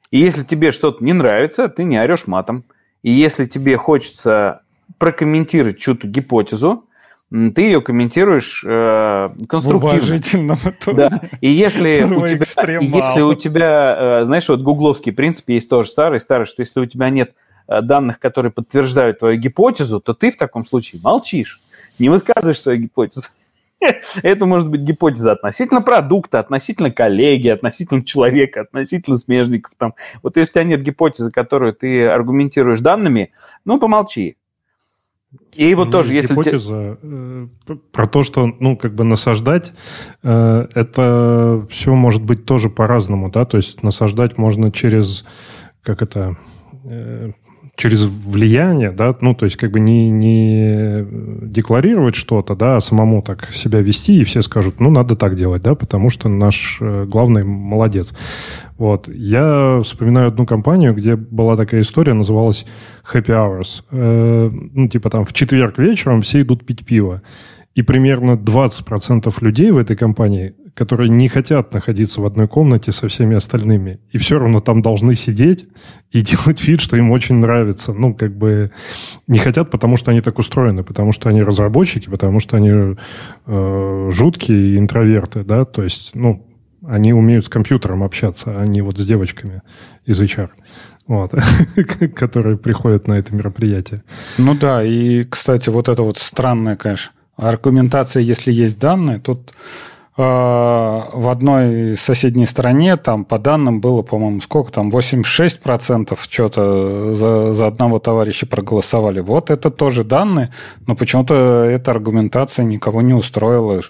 И если тебе что-то не нравится, ты не орешь матом. И если тебе хочется прокомментировать чью-то гипотезу, ты ее комментируешь э, конструктивно. В уважительном тоне. Да. И если у, тебя, если у тебя, э, знаешь, вот гугловский принцип есть тоже старый, старый, что если у тебя нет э, данных, которые подтверждают твою гипотезу, то ты в таком случае молчишь. не высказываешь свою гипотезу. Это может быть гипотеза относительно продукта, относительно коллеги, относительно человека, относительно смежников. Там. Вот если у тебя нет гипотезы, которую ты аргументируешь данными, ну, помолчи. И вот тоже, если... Гипотеза э, про то, что, ну, как бы насаждать, э, это все может быть тоже по-разному, да, то есть насаждать можно через, как это, э, через влияние, да, ну, то есть как бы не, не декларировать что-то, да, а самому так себя вести, и все скажут, ну, надо так делать, да, потому что наш э, главный молодец. Вот. Я вспоминаю одну компанию, где была такая история, называлась Happy Hours. Э, ну, типа там в четверг вечером все идут пить пиво. И примерно 20% людей в этой компании которые не хотят находиться в одной комнате со всеми остальными, и все равно там должны сидеть и делать вид, что им очень нравится. Ну, как бы не хотят, потому что они так устроены, потому что они разработчики, потому что они э, жуткие интроверты, да, то есть, ну, они умеют с компьютером общаться, а не вот с девочками из HR вот, которые приходят на это мероприятие. Ну да, и, кстати, вот это вот странная, конечно, аргументация, если есть данные, тут в одной соседней стране там по данным было, по-моему, сколько там, 86% что-то за, за одного товарища проголосовали. Вот это тоже данные, но почему-то эта аргументация никого не устроила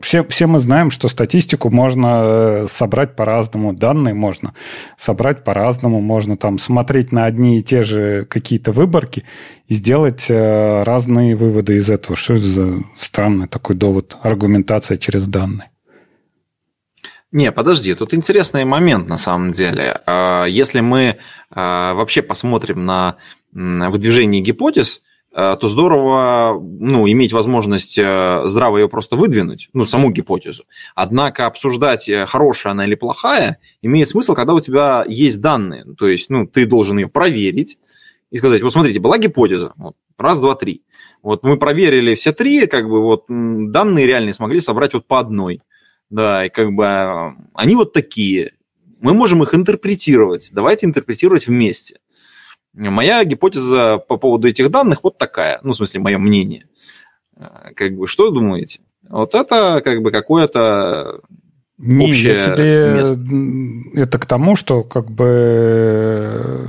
все, все мы знаем, что статистику можно э, собрать по-разному, данные можно собрать по-разному, можно там смотреть на одни и те же какие-то выборки и сделать э, разные выводы из этого. Что это за странный такой довод, аргументация через данные? Не, подожди, тут интересный момент на самом деле. А, если мы а, вообще посмотрим на выдвижение гипотез, то здорово ну, иметь возможность э, здраво ее просто выдвинуть, ну, саму гипотезу. Однако обсуждать, э, хорошая она или плохая, имеет смысл, когда у тебя есть данные. То есть, ну, ты должен ее проверить и сказать, вот смотрите, была гипотеза, вот, раз, два, три. Вот мы проверили все три, как бы вот данные реальные смогли собрать вот по одной. Да, и как бы они вот такие. Мы можем их интерпретировать. Давайте интерпретировать вместе. Моя гипотеза по поводу этих данных вот такая, ну, в смысле, мое мнение. Э, как бы, что думаете? Вот это как бы какое-то не, общее я тебе... место. Это к тому, что как бы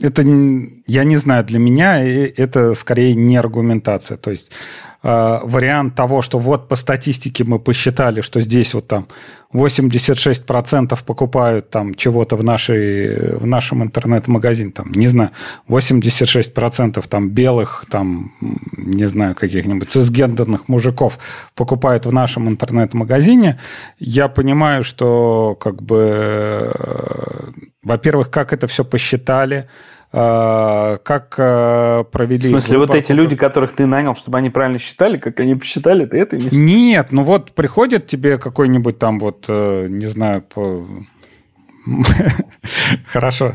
это, я не знаю, для меня это скорее не аргументация. То есть э, вариант того, что вот по статистике мы посчитали, что здесь вот там 86% покупают там чего-то в, нашей, в нашем интернет-магазине, там, не знаю, 86% там белых, там, не знаю, каких-нибудь цисгендерных мужиков покупают в нашем интернет-магазине, я понимаю, что как бы, э, во-первых, как это все посчитали, э, как э, провели... В смысле, вот эти люди, которых ты нанял, чтобы они правильно считали, как они посчитали, ты это имеешь? Нет, ну вот приходит тебе какой-нибудь там вот вот, не знаю, по... Хорошо,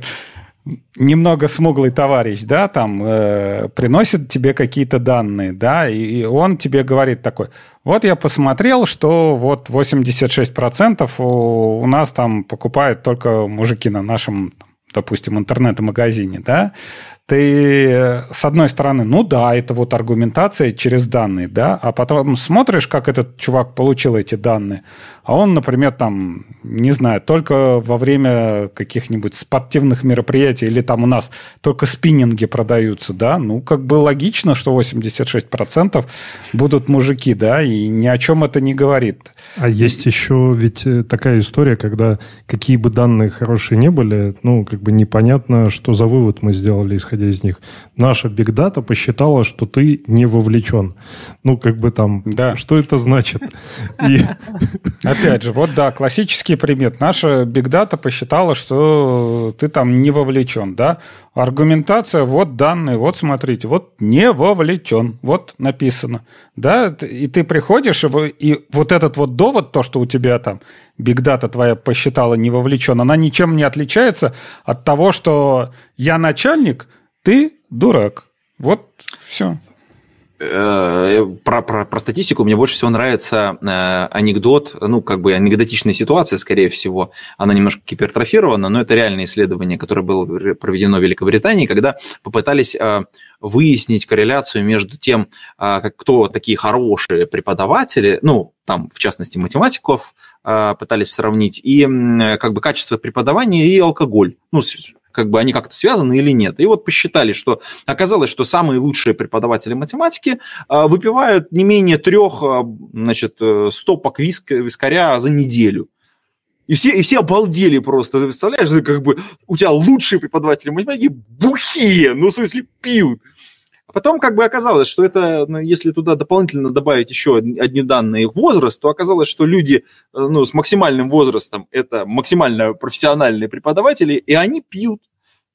немного смуглый товарищ, да, там э, приносит тебе какие-то данные, да, и он тебе говорит такой, вот я посмотрел, что вот 86% у, у нас там покупают только мужики на нашем, допустим, интернет-магазине, да, ты, э, с одной стороны, ну да, это вот аргументация через данные, да, а потом смотришь, как этот чувак получил эти данные, а он, например, там, не знаю, только во время каких-нибудь спортивных мероприятий или там у нас только спиннинги продаются, да, ну, как бы логично, что 86% будут мужики, да, и ни о чем это не говорит. А есть еще ведь э, такая история, когда какие бы данные хорошие не были, ну, как бы непонятно, что за вывод мы сделали, исходя исходя из них. Наша бигдата посчитала, что ты не вовлечен. Ну, как бы там, да. что это значит? Опять же, вот да, классический пример. Наша бигдата посчитала, что ты там не вовлечен, да? Аргументация, вот данные, вот смотрите, вот не вовлечен, вот написано, да? И ты приходишь, и вот этот вот довод, то, что у тебя там бигдата твоя посчитала не вовлечен, она ничем не отличается от того, что я начальник, ты дурак. Вот все. Э, про, про, про статистику мне больше всего нравится э, анекдот, ну, как бы анекдотичная ситуация, скорее всего. Она немножко гипертрофирована, но это реальное исследование, которое было проведено в Великобритании, когда попытались э, выяснить корреляцию между тем, как, кто такие хорошие преподаватели, ну, там, в частности, математиков пытались сравнить, и как бы качество преподавания и алкоголь. Ну, как бы они как-то связаны или нет. И вот посчитали, что оказалось, что самые лучшие преподаватели математики а, выпивают не менее трех а, значит, э, стопок виск, вискаря за неделю. И все, и все обалдели просто. Ты представляешь, как бы у тебя лучшие преподаватели математики бухие, ну, в смысле, пьют. Потом как бы оказалось, что это, ну, если туда дополнительно добавить еще одни данные возраст, то оказалось, что люди э, ну, с максимальным возрастом – это максимально профессиональные преподаватели, и они пьют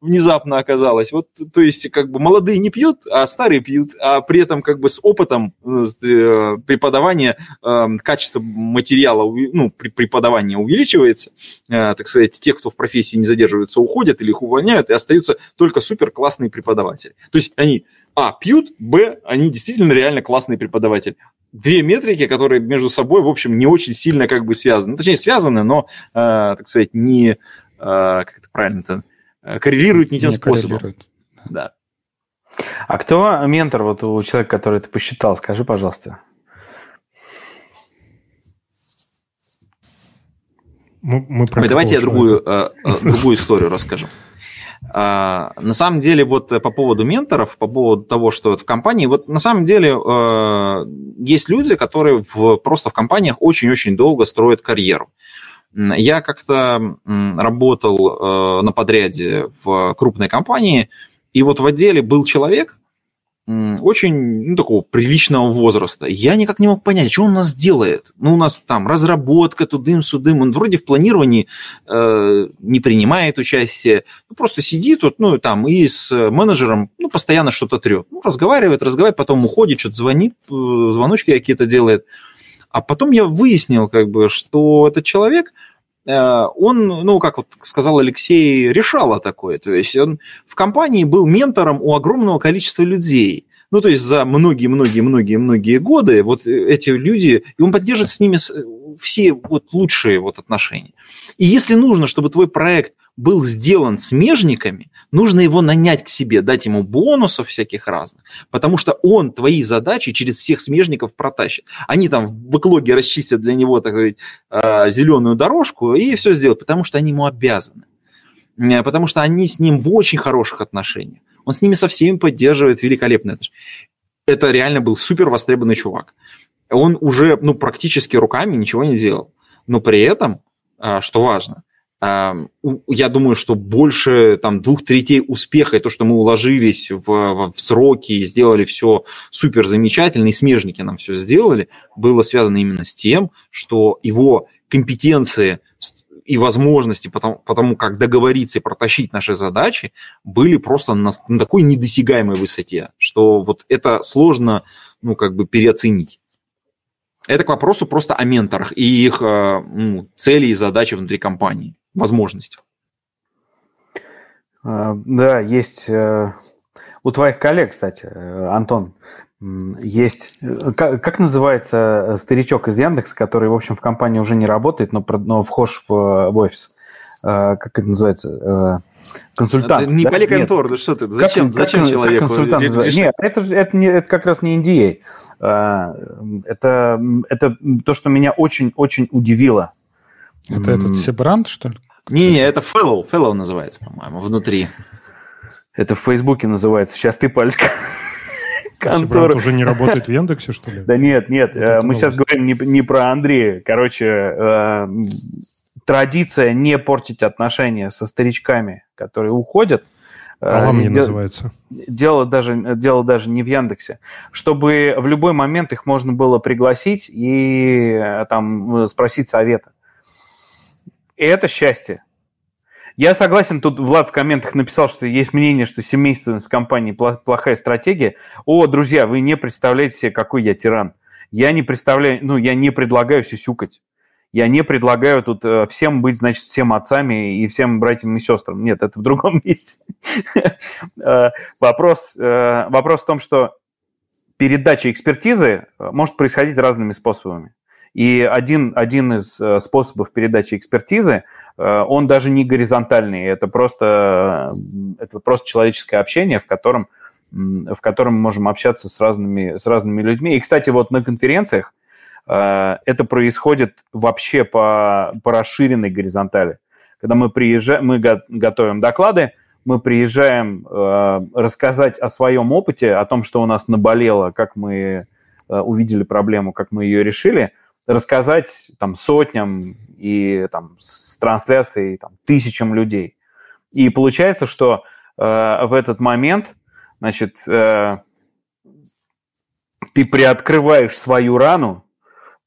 внезапно оказалось. Вот, то есть, как бы молодые не пьют, а старые пьют, а при этом как бы с опытом э, преподавания э, качество материала, ну, при преподавании увеличивается. Так сказать, те, кто в профессии не задерживаются, уходят или их увольняют, и остаются только супер классные преподаватели. То есть они а, пьют, б, они действительно реально классные преподаватели. Две метрики, которые между собой, в общем, не очень сильно как бы связаны. Ну, точнее, связаны, но, э, так сказать, не, э, как это правильно-то, Э, коррелирует не тем не способом. Да. А кто ментор вот у человека, который ты посчитал? Скажи, пожалуйста. Мы, мы про Ой, давайте я другую, э, э, другую историю расскажу. А, на самом деле, вот по поводу менторов, по поводу того, что в компании, вот на самом деле есть люди, которые в, просто в компаниях очень-очень долго строят карьеру. Я как-то работал э, на подряде в крупной компании, и вот в отделе был человек, очень ну, такого приличного возраста. Я никак не мог понять, что он у нас делает. Ну, у нас там разработка тудым-судым. Он вроде в планировании э, не принимает участие. Ну, просто сидит вот, ну, там и с менеджером ну, постоянно что-то трет. Ну, разговаривает, разговаривает, потом уходит, что-то звонит, э, звоночки какие-то делает. А потом я выяснил, как бы, что этот человек, он, ну, как вот сказал Алексей, решало такое. То есть он в компании был ментором у огромного количества людей. Ну, то есть за многие-многие-многие-многие годы вот эти люди, и он поддерживает с ними все вот лучшие вот отношения. И если нужно, чтобы твой проект был сделан смежниками, нужно его нанять к себе, дать ему бонусов всяких разных, потому что он твои задачи через всех смежников протащит. Они там в бэклоге расчистят для него, так сказать, а, зеленую дорожку и все сделают, потому что они ему обязаны. Э, потому что они с ним в очень хороших отношениях. Он с ними со всеми поддерживает великолепно. Это реально был супер востребованный чувак. Он уже ну, практически руками ничего не делал. Но при этом, а, что важно, я думаю, что больше там двух третей успеха и то, что мы уложились в, в, сроки и сделали все супер замечательно, и смежники нам все сделали, было связано именно с тем, что его компетенции и возможности потому, потому как договориться и протащить наши задачи были просто на, на такой недосягаемой высоте, что вот это сложно, ну, как бы переоценить. Это к вопросу просто о менторах и их э, ну, цели и задачи внутри компании возможностях. А, да, есть э, у твоих коллег, кстати, э, Антон, есть, э, как, как называется старичок из Яндекса, который, в общем, в компании уже не работает, но, но вхож в, в офис? Как это называется? Консультант. Это не да? поликонтор, да что ты? Зачем, как, зачем как, человеку? Как консультант Нет, это, это, не, это как раз не NDA. А. Это, это то, что меня очень-очень удивило. Это этот Себрант, что ли? Не-не, это Fellow, Fellow называется, по-моему, внутри. Это в Фейсбуке называется. Сейчас ты пальчик. Контора. уже не работает в Яндексе, что ли? Да нет, нет. Э, мы сейчас говорим не, про Андрея. Короче, э, традиция не портить отношения со старичками, которые уходят. А вам не называется. Дело даже, дело даже не в Яндексе. Чтобы в любой момент их можно было пригласить и э, там спросить совета. И это счастье. Я согласен, тут Влад в комментах написал, что есть мнение, что семейственность в компании плохая стратегия. О, друзья, вы не представляете себе, какой я тиран. Я не представляю, ну, я не предлагаю сюсюкать. Я не предлагаю тут э, всем быть, значит, всем отцами и всем братьям и сестрам. Нет, это в другом месте. Э, вопрос, э, вопрос в том, что передача экспертизы может происходить разными способами. И один, один из способов передачи экспертизы, он даже не горизонтальный, это просто, это просто человеческое общение, в котором, в котором мы можем общаться с разными, с разными людьми. И, кстати, вот на конференциях это происходит вообще по, по расширенной горизонтали. Когда мы приезжаем, мы готовим доклады, мы приезжаем э, рассказать о своем опыте, о том, что у нас наболело, как мы э, увидели проблему, как мы ее решили, рассказать там сотням и там с трансляцией там, тысячам людей. И получается, что э, в этот момент, значит, э, ты приоткрываешь свою рану,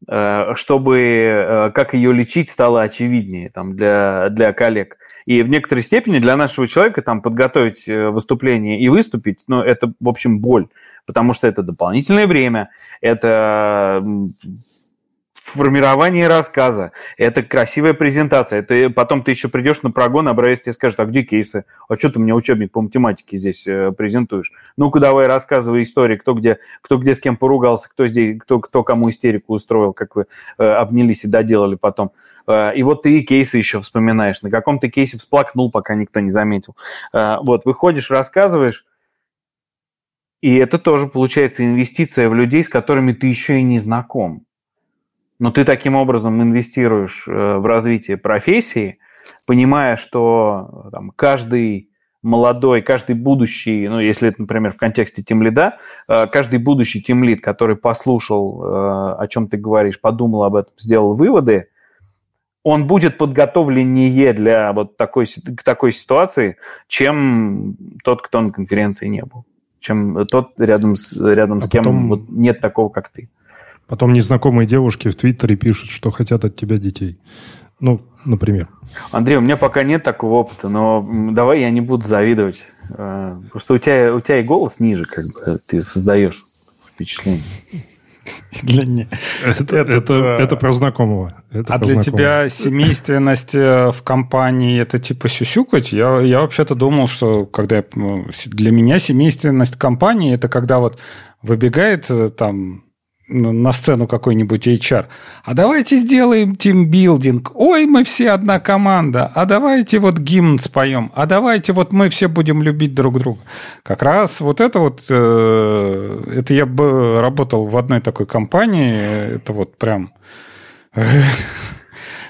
Э, чтобы э, как ее лечить стало очевиднее там, для, для коллег. И в некоторой степени для нашего человека там, подготовить э, выступление и выступить, ну, это, в общем, боль, потому что это дополнительное время, это формирование рассказа, это красивая презентация. Это потом ты еще придешь на прогон, обратишься и скажешь, а где кейсы? А что ты мне учебник по математике здесь э, презентуешь? Ну-ка давай рассказывай истории, кто где, кто где с кем поругался, кто здесь, кто, кто кому истерику устроил, как вы э, обнялись и доделали потом. Э, и вот ты и кейсы еще вспоминаешь. На каком ты кейсе всплакнул, пока никто не заметил. Э, вот, выходишь, рассказываешь, и это тоже получается инвестиция в людей, с которыми ты еще и не знаком но ты таким образом инвестируешь э, в развитие профессии, понимая, что там, каждый молодой, каждый будущий, ну, если это, например, в контексте тимлида, э, каждый будущий тимлид, который послушал, э, о чем ты говоришь, подумал об этом, сделал выводы, он будет подготовленнее для вот такой, к такой ситуации, чем тот, кто на конференции не был, чем тот, рядом с, рядом а с кем потом... вот нет такого, как ты. Потом незнакомые девушки в Твиттере пишут, что хотят от тебя детей. Ну, например. Андрей, у меня пока нет такого опыта, но давай я не буду завидовать. Э, просто у тебя, у тебя и голос ниже, как бы ты создаешь впечатление. Для не... это, это, это, это про знакомого. Это а про для знакомого. тебя семейственность э, в компании это типа сюсюкать? Я, я вообще-то думал, что когда я, для меня семейственность компании это когда вот выбегает э, там на сцену какой-нибудь HR. А давайте сделаем тимбилдинг. Ой, мы все одна команда. А давайте вот гимн споем. А давайте вот мы все будем любить друг друга. Как раз вот это вот, э, это я бы работал в одной такой компании. Это вот прям...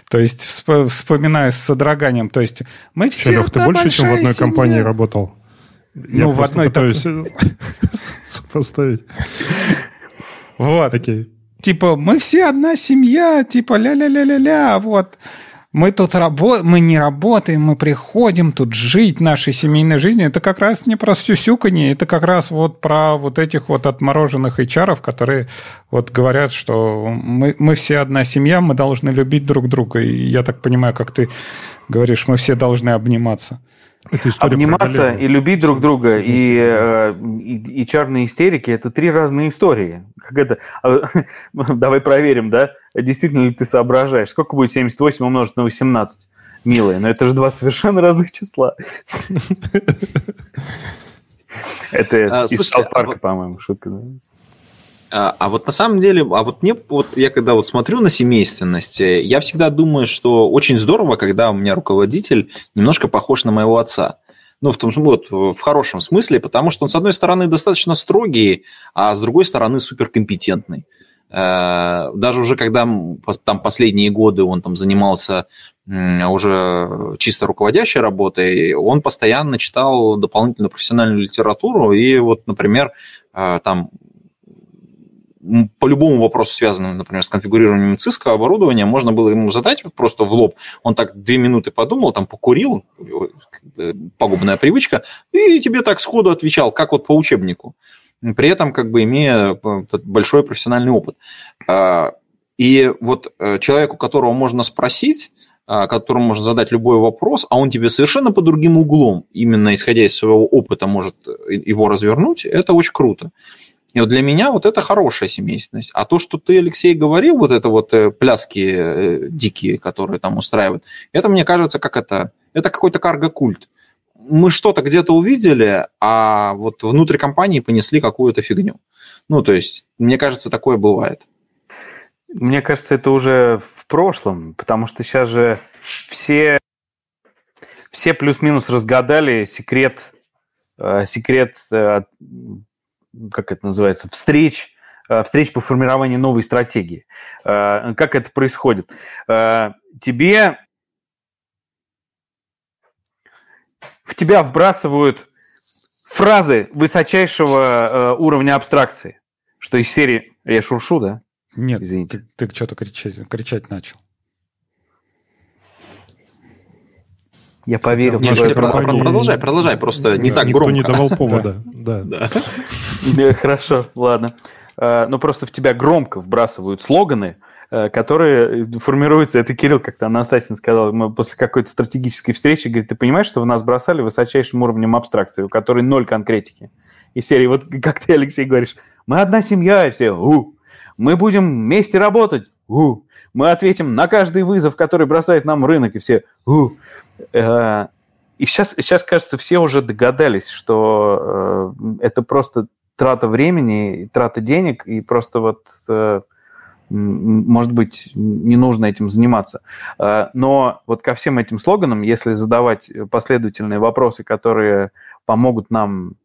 То есть вспоминаю с содроганием. То есть мы все Лех, ты больше, чем в одной семья. компании работал? Я ну, в одной пытаюсь сопоставить. Вот. Окей. Типа, мы все одна семья, типа, ля-ля-ля-ля-ля, вот. Мы тут работаем, мы не работаем, мы приходим тут жить нашей семейной жизнью. Это как раз не про сюсюканье, это как раз вот про вот этих вот отмороженных HR, которые вот говорят, что мы, мы все одна семья, мы должны любить друг друга. И я так понимаю, как ты говоришь, мы все должны обниматься. Это Обниматься и любить друг друга и, э, и, и чарные истерики – это три разные истории. Как это? А, давай проверим, да? Действительно ли ты соображаешь? Сколько будет 78 умножить на 18? Милые, но это же два совершенно разных числа. Это а, из Парка, по-моему, шутка. А, а вот на самом деле, а вот мне, вот я когда вот смотрю на семейственность, э, я всегда думаю, что очень здорово, когда у меня руководитель немножко похож на моего отца. Ну, в том вот, в хорошем смысле, потому что он, с одной стороны, достаточно строгий, а с другой стороны, суперкомпетентный. Э, даже уже когда там последние годы он там занимался уже чисто руководящей работой, он постоянно читал дополнительную профессиональную литературу, и вот, например, э, там по любому вопросу, связанному, например, с конфигурированием Cisco оборудования, можно было ему задать просто в лоб. Он так две минуты подумал, там покурил, э, пагубная привычка, и тебе так сходу отвечал, как вот по учебнику. При этом как бы имея э, большой профессиональный опыт. А, и вот э, человеку, которого можно спросить, а, которому можно задать любой вопрос, а он тебе совершенно по другим углом, именно исходя из своего опыта, может его развернуть, это очень круто. И вот для меня вот это хорошая семейственность. А то, что ты, Алексей, говорил, вот это вот э, пляски э, дикие, которые там устраивают, это, мне кажется, как это, это какой-то карго-культ. мы что-то где-то увидели, а вот внутри компании понесли какую-то фигню. Ну, то есть, мне кажется, такое бывает. Мне кажется, это уже в прошлом, потому что сейчас же все, все плюс-минус разгадали секрет, э, секрет, как это называется, встреч, э, встреч по формированию новой стратегии. Как это происходит? Тебе в тебя вбрасывают фразы высочайшего уровня абстракции, что из серии «Я шуршу, да?» Нет, Извините. ты, ты что-то кричать, кричать начал. Я поверил. Нет, в про, про, продолжай, продолжай, просто не так никто громко. не давал повода. Да. да. Хорошо, ладно. А, ну, просто в тебя громко вбрасывают слоганы, э, которые формируются, это Кирилл как-то Анастасин сказал, мы после какой-то стратегической встречи, говорит, ты понимаешь, что в нас бросали высочайшим уровнем абстракции, у которой ноль конкретики. И серии, вот как ты, Алексей, говоришь, мы одна семья, и все, у, мы будем вместе работать. У. Мы ответим на каждый вызов, который бросает нам рынок, и все. У. Э, и сейчас, сейчас, кажется, все уже догадались, что э, это просто трата времени, трата денег, и просто вот, э, может быть, не нужно этим заниматься. Но вот ко всем этим слоганам, если задавать последовательные вопросы, которые помогут нам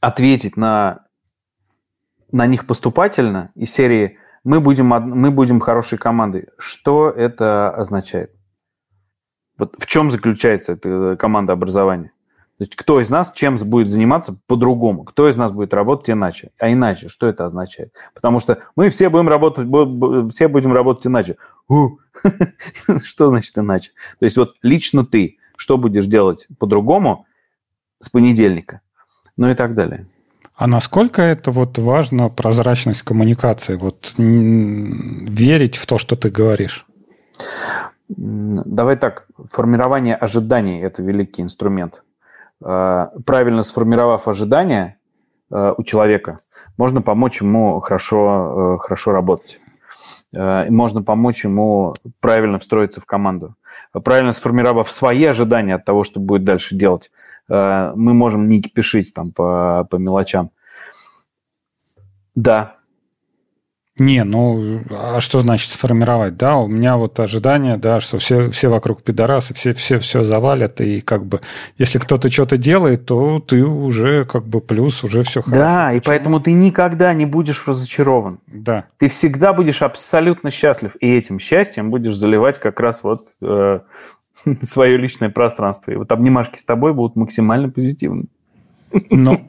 ответить на на них поступательно из серии «мы будем, мы будем хорошей командой». Что это означает? Вот в чем заключается эта э, команда образования? То есть кто из нас чем будет заниматься по-другому? Кто из нас будет работать иначе? А иначе, что это означает? Потому что мы все будем работать, все будем работать иначе. Что значит иначе? То есть вот лично ты, что будешь делать по-другому с понедельника? Ну и так далее. А насколько это вот важно, прозрачность коммуникации, вот верить в то, что ты говоришь? Давай так, формирование ожиданий – это великий инструмент. А, правильно сформировав ожидания а, у человека, можно помочь ему хорошо, э, хорошо работать. Можно помочь ему правильно встроиться в команду. Правильно сформировав свои ожидания от того, что будет дальше делать, Э, мы можем не кипишить там по, по мелочам. Да. Не, ну, а что значит сформировать? Да, у меня вот ожидание, да, что все, все вокруг пидорасы, все, все все завалят, и как бы, если кто-то что-то делает, то ты уже как бы плюс, уже все хорошо. Да, и поэтому ты никогда не будешь разочарован. Да. Ты всегда будешь абсолютно счастлив, и этим счастьем будешь заливать как раз вот э, свое личное пространство. И вот обнимашки с тобой будут максимально позитивны. Ну,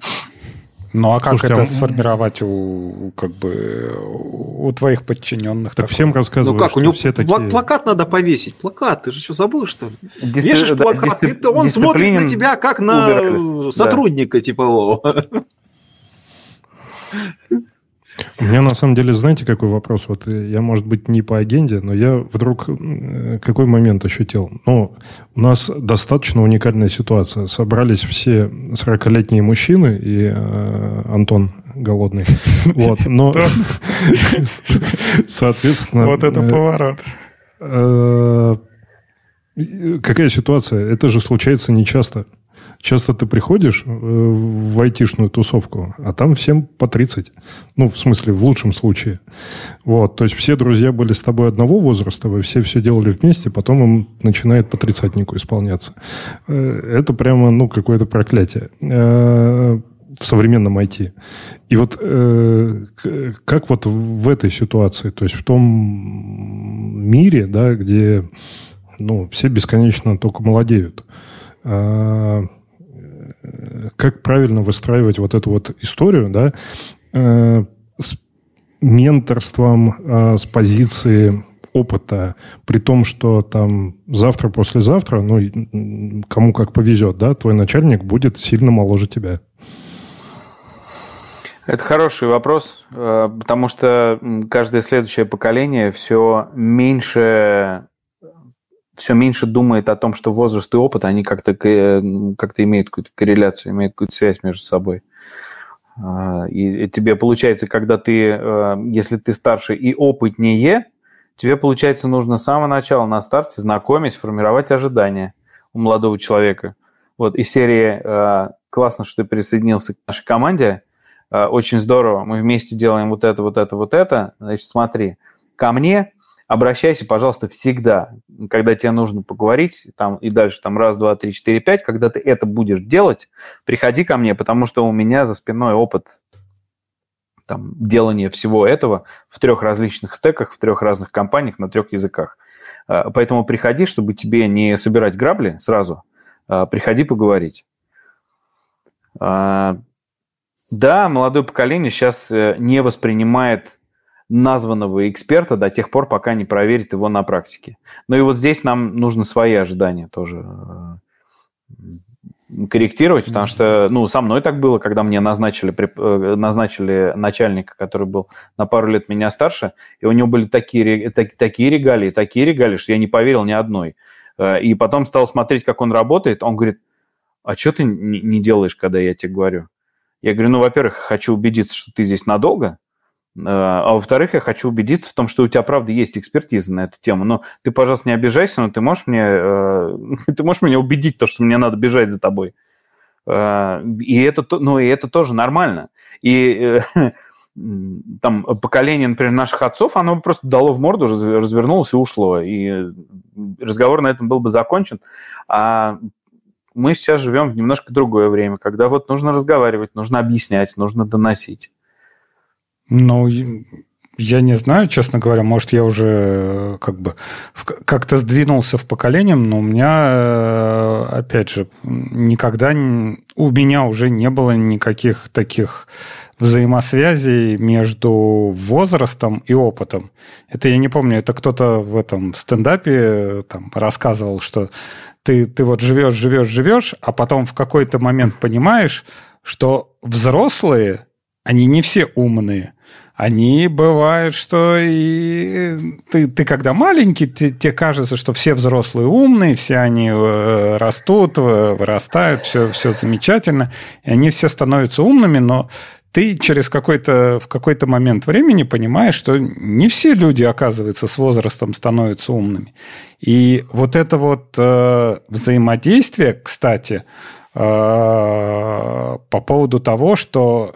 ну а как Слушайте, это а... сформировать у, как бы у твоих подчиненных? Так всем рассказываю, Ну как, у него все такие... плакат надо повесить. Плакат, ты же что, забыл, что Дис... Вешаешь да, плакат, дисцип... и он смотрит на тебя как на сотрудника да. типового. У меня на самом деле, знаете, какой вопрос? Вот я, может быть, не по агенде, но я вдруг какой момент ощутил? Ну, у нас достаточно уникальная ситуация. Собрались все 40-летние мужчины и э, Антон голодный. Вот, но, соответственно... Вот это э, поворот. Э, какая ситуация? Это же случается нечасто. Часто ты приходишь э, в айтишную тусовку, а там всем по 30. Ну, в смысле, в лучшем случае. Вот, то есть все друзья были с тобой одного возраста, вы все все делали вместе, потом им начинает по тридцатнику исполняться. Э, это прямо, ну, какое-то проклятие э, в современном IT. И вот э, как вот в этой ситуации, то есть в том мире, да, где ну, все бесконечно только молодеют, как правильно выстраивать вот эту вот историю, да, э, с менторством, э, с позиции опыта, при том, что там завтра, послезавтра, ну, кому как повезет, да, твой начальник будет сильно моложе тебя. Это хороший вопрос, э, потому что каждое следующее поколение все меньше все меньше думает о том, что возраст и опыт, они как-то как имеют какую-то корреляцию, имеют какую-то связь между собой. А, и тебе получается, когда ты, э, если ты старше и опытнее, тебе, получается, нужно с самого начала на старте знакомить, формировать ожидания. у молодого человека. Вот, из серии э, «Классно, что ты присоединился к нашей команде. Э, очень здорово. Мы вместе делаем вот это, вот это, вот это. Значит, смотри, ко мне обращайся, пожалуйста, всегда, когда тебе нужно поговорить, там, и дальше там раз, два, три, четыре, пять, когда ты это будешь делать, приходи ко мне, потому что у меня за спиной опыт там, делания всего этого в трех различных стеках, в трех разных компаниях, на трех языках. А, поэтому приходи, чтобы тебе не собирать грабли сразу, а, приходи поговорить. А, да, молодое поколение сейчас э, не воспринимает названного эксперта до тех пор, пока не проверит его на практике. Ну и вот здесь нам нужно свои ожидания тоже э, корректировать, потому что, ну, со мной так было, когда мне назначили, э, назначили начальника, который был на пару лет меня старше, и у него были такие, так, такие регалии, такие регалии, что я не поверил ни одной. Э, и потом стал смотреть, как он работает, он говорит, а что ты не делаешь, когда я тебе говорю? Я говорю, ну, во-первых, хочу убедиться, что ты здесь надолго, а, а во-вторых, я хочу убедиться в том, что у тебя, правда, есть экспертиза на эту тему. Но ты, пожалуйста, не обижайся, но ты можешь мне, э, ты можешь меня убедить, то, что мне надо бежать за тобой. А, и это, ну, и это тоже нормально. И э, там поколение, например, наших отцов, оно просто дало в морду, развернулось и ушло. И разговор на этом был бы закончен. А мы сейчас живем в немножко другое время, когда вот нужно разговаривать, нужно объяснять, нужно доносить. Ну, я не знаю, честно говоря, может, я уже э, как бы как-то сдвинулся в поколением, но у меня, э, опять же, никогда у меня уже не было никаких таких взаимосвязей между возрастом и опытом. Это я не помню, это кто-то в этом стендапе э, там рассказывал, что ты, ты вот живешь, живешь, живешь, а потом в какой-то момент понимаешь, что взрослые, они не все умные, они бывают, что и ты, ты когда маленький, ты, тебе кажется, что все взрослые умные, все они э, растут, вырастают, все, все замечательно, и они все становятся умными, но ты через какой-то, в какой-то момент времени понимаешь, что не все люди, оказывается, с возрастом становятся умными. И вот это вот э, взаимодействие, кстати, э, по поводу того, что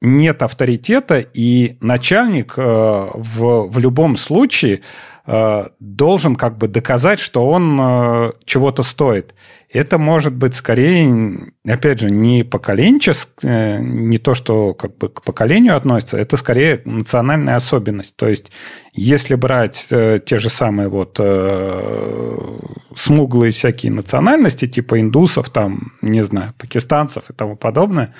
нет авторитета, и начальник э, в, в любом случае э, должен как бы доказать, что он э, чего-то стоит. Это может быть скорее, опять же, не поколенческое, не то, что как бы к поколению относится, это скорее национальная особенность. То есть, если брать те же самые вот смуглые всякие национальности, типа индусов, там, не знаю, пакистанцев и тому подобное,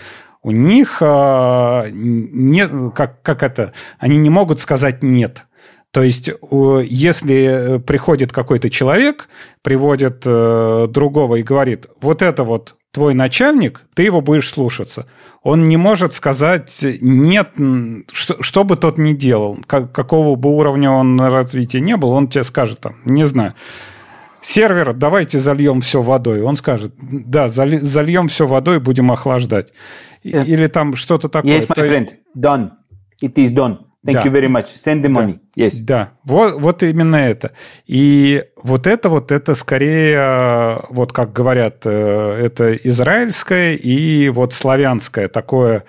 у них э, нет, как, как это, они не могут сказать нет. То есть, если приходит какой-то человек, приводит э, другого и говорит, вот это вот твой начальник, ты его будешь слушаться. Он не может сказать нет, что, что бы тот ни делал, как, какого бы уровня он развития не был, он тебе скажет там, не знаю, сервер, давайте зальем все водой. Он скажет, да, зальем все водой, будем охлаждать. Yeah. Или там что-то такое. Yes, my То friend. Есть... Done. It is done. Thank да. you very much. Send the money. Да. Yes. Да, вот, вот именно это. И вот это вот, это скорее, вот как говорят, э, это израильское и вот славянское такое,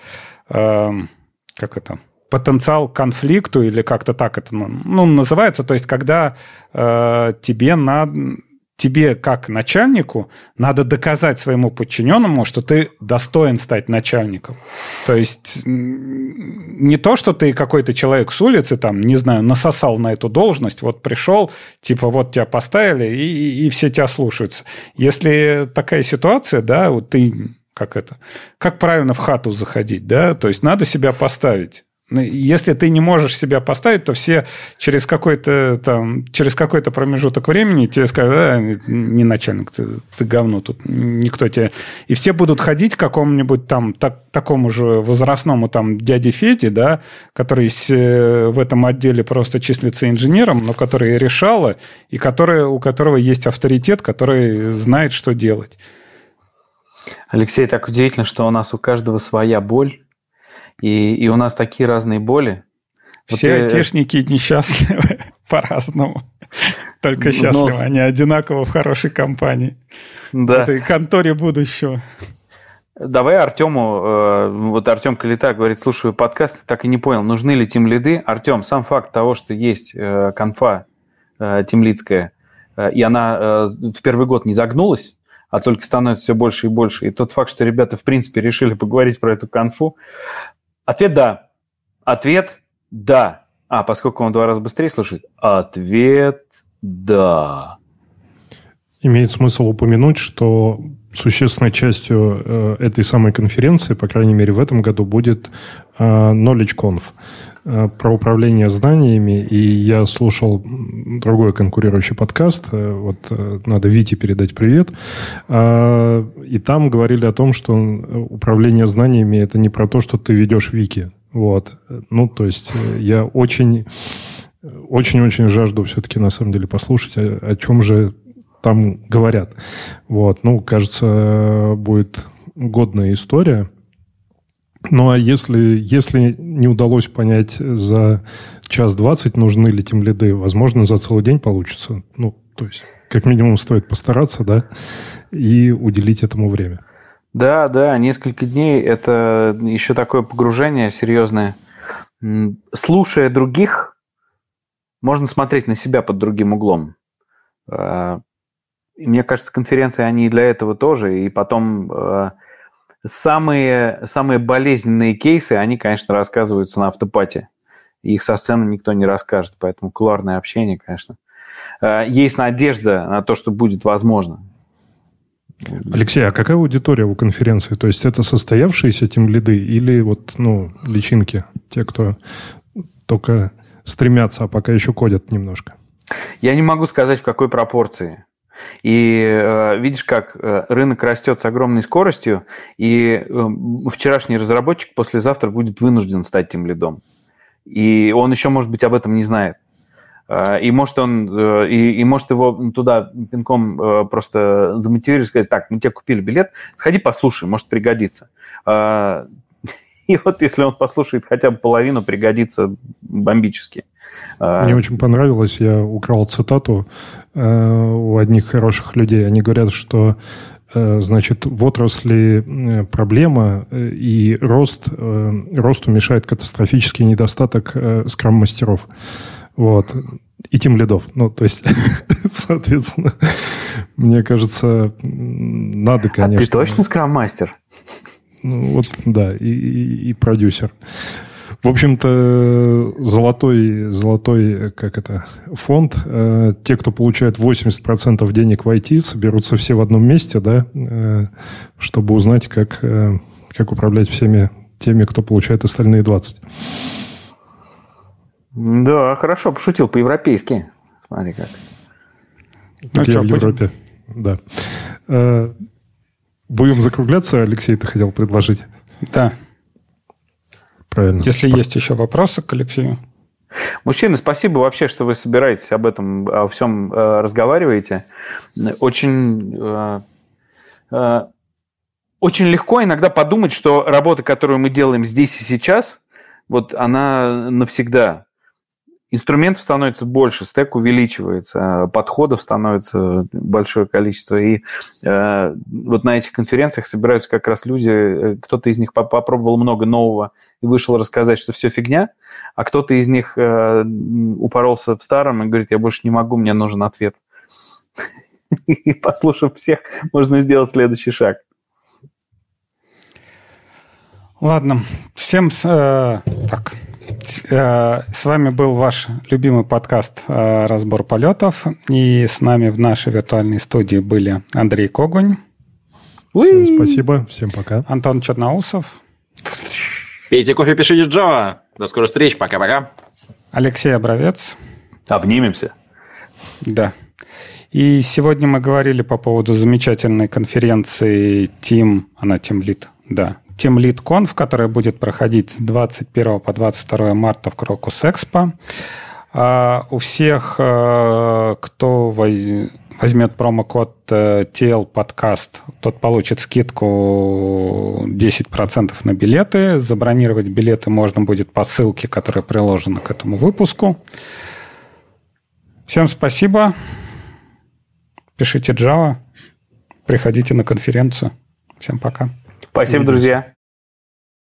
эм, как это, потенциал конфликту или как-то так это ну, называется. То есть, когда э, тебе надо тебе, как начальнику, надо доказать своему подчиненному, что ты достоин стать начальником. То есть не то, что ты какой-то человек с улицы, там, не знаю, насосал на эту должность, вот пришел, типа вот тебя поставили, и, и все тебя слушаются. Если такая ситуация, да, вот ты как это, как правильно в хату заходить, да, то есть надо себя поставить. Если ты не можешь себя поставить, то все через какой-то там, через какой-то промежуток времени тебе скажут, да, не начальник, ты, ты говно тут, никто тебе... И все будут ходить к какому-нибудь там так, такому же возрастному там дяде Феде, да, который в этом отделе просто числится инженером, но который решала, и который, у которого есть авторитет, который знает, что делать. Алексей, так удивительно, что у нас у каждого своя боль, и, и у нас такие разные боли. Все вот, айтишники э... несчастливы по-разному. Только счастливы, Но... они одинаково в хорошей компании. Да. В этой конторе будущего. Давай Артему, э, вот Артем Калита говорит, слушаю подкаст, так и не понял, нужны ли тем лиды. Артем, сам факт того, что есть э, конфа э, темлицкая, и она в первый год не загнулась, а только становится все больше и больше, и тот факт, что ребята в принципе решили поговорить про эту конфу, ответ да. Ответ да. А, поскольку он два раза быстрее слушает, ответ да. Имеет смысл упомянуть, что существенной частью э, этой самой конференции, по крайней мере в этом году, будет э, KnowledgeConf про управление знаниями, и я слушал другой конкурирующий подкаст, э, вот э, надо Вите передать привет, и там говорили о том, что управление знаниями это не про то, что ты ведешь вики, вот, ну, то есть я очень очень-очень жажду все-таки на самом деле послушать, о, о чем же там говорят. Вот, ну, кажется, будет годная история. Ну, а если, если не удалось понять за час двадцать, нужны ли тем лиды, возможно, за целый день получится. Ну, то есть, как минимум, стоит постараться, да, и уделить этому время. Да, да, несколько дней – это еще такое погружение серьезное. Слушая других, можно смотреть на себя под другим углом. А, и мне кажется, конференции, они для этого тоже. И потом э, самые, самые болезненные кейсы, они, конечно, рассказываются на автопате. Их со сцены никто не расскажет, поэтому кулуарное общение, конечно. Э, есть надежда на то, что будет возможно. Алексей, а какая аудитория у конференции? То есть это состоявшиеся тем лиды или вот, ну, личинки, те, кто только стремятся, а пока еще кодят немножко? Я не могу сказать, в какой пропорции. И э, видишь, как э, рынок растет с огромной скоростью, и э, вчерашний разработчик послезавтра будет вынужден стать тем лидом. И он еще, может быть, об этом не знает. Э, и может он, э, и, и может его туда пинком просто замотивировать, сказать, так, мы тебе купили билет, сходи послушай, может пригодится. И вот если он послушает хотя бы половину, пригодится бомбически. Мне очень понравилось, я украл цитату у одних хороших людей. Они говорят, что э, значит, в отрасли э, проблема и рост, росту мешает катастрофический недостаток скрам-мастеров. Вот. И тем лидов. Ну, то есть, соответственно, мне кажется, надо, конечно... А ты точно скрам-мастер? Ну, вот, да, и, и, и продюсер. В общем-то, золотой, золотой, как это, фонд, э, те, кто получает 80% денег в IT, соберутся все в одном месте, да, э, чтобы узнать, как, э, как управлять всеми теми, кто получает остальные 20. Да, хорошо, пошутил по-европейски. Смотри как. Ну, я что, в Европе, будем? да. Будем закругляться, Алексей, ты хотел предложить? Да. Правильно. Если есть еще вопросы к Алексею. Мужчины, спасибо вообще, что вы собираетесь об этом, о всем э, разговариваете. Очень, э, э, очень легко иногда подумать, что работа, которую мы делаем здесь и сейчас, вот она навсегда инструментов становится больше, стек увеличивается, подходов становится большое количество. И э, вот на этих конференциях собираются как раз люди, э, кто-то из них попробовал много нового и вышел рассказать, что все фигня, а кто-то из них э, упоролся в старом и говорит, я больше не могу, мне нужен ответ. И послушав всех, можно сделать следующий шаг. Ладно, всем э, так. Э, с вами был ваш любимый подкаст э, «Разбор полетов». И с нами в нашей виртуальной студии были Андрей Когунь. Всем спасибо, всем пока. Антон Черноусов. Пейте кофе, пишите Java. До скорых встреч, пока-пока. Алексей Обровец. Обнимемся. Да. И сегодня мы говорили по поводу замечательной конференции Team, она Team Lead, да, Team Lead Conf, которая будет проходить с 21 по 22 марта в Крокус Экспо. А у всех, э, кто возьмет промокод э, TL подкаст, тот получит скидку 10% на билеты. Забронировать билеты можно будет по ссылке, которая приложена к этому выпуску. Всем спасибо. Пишите Java. Приходите на конференцию. Всем пока. Спасибо, друзья.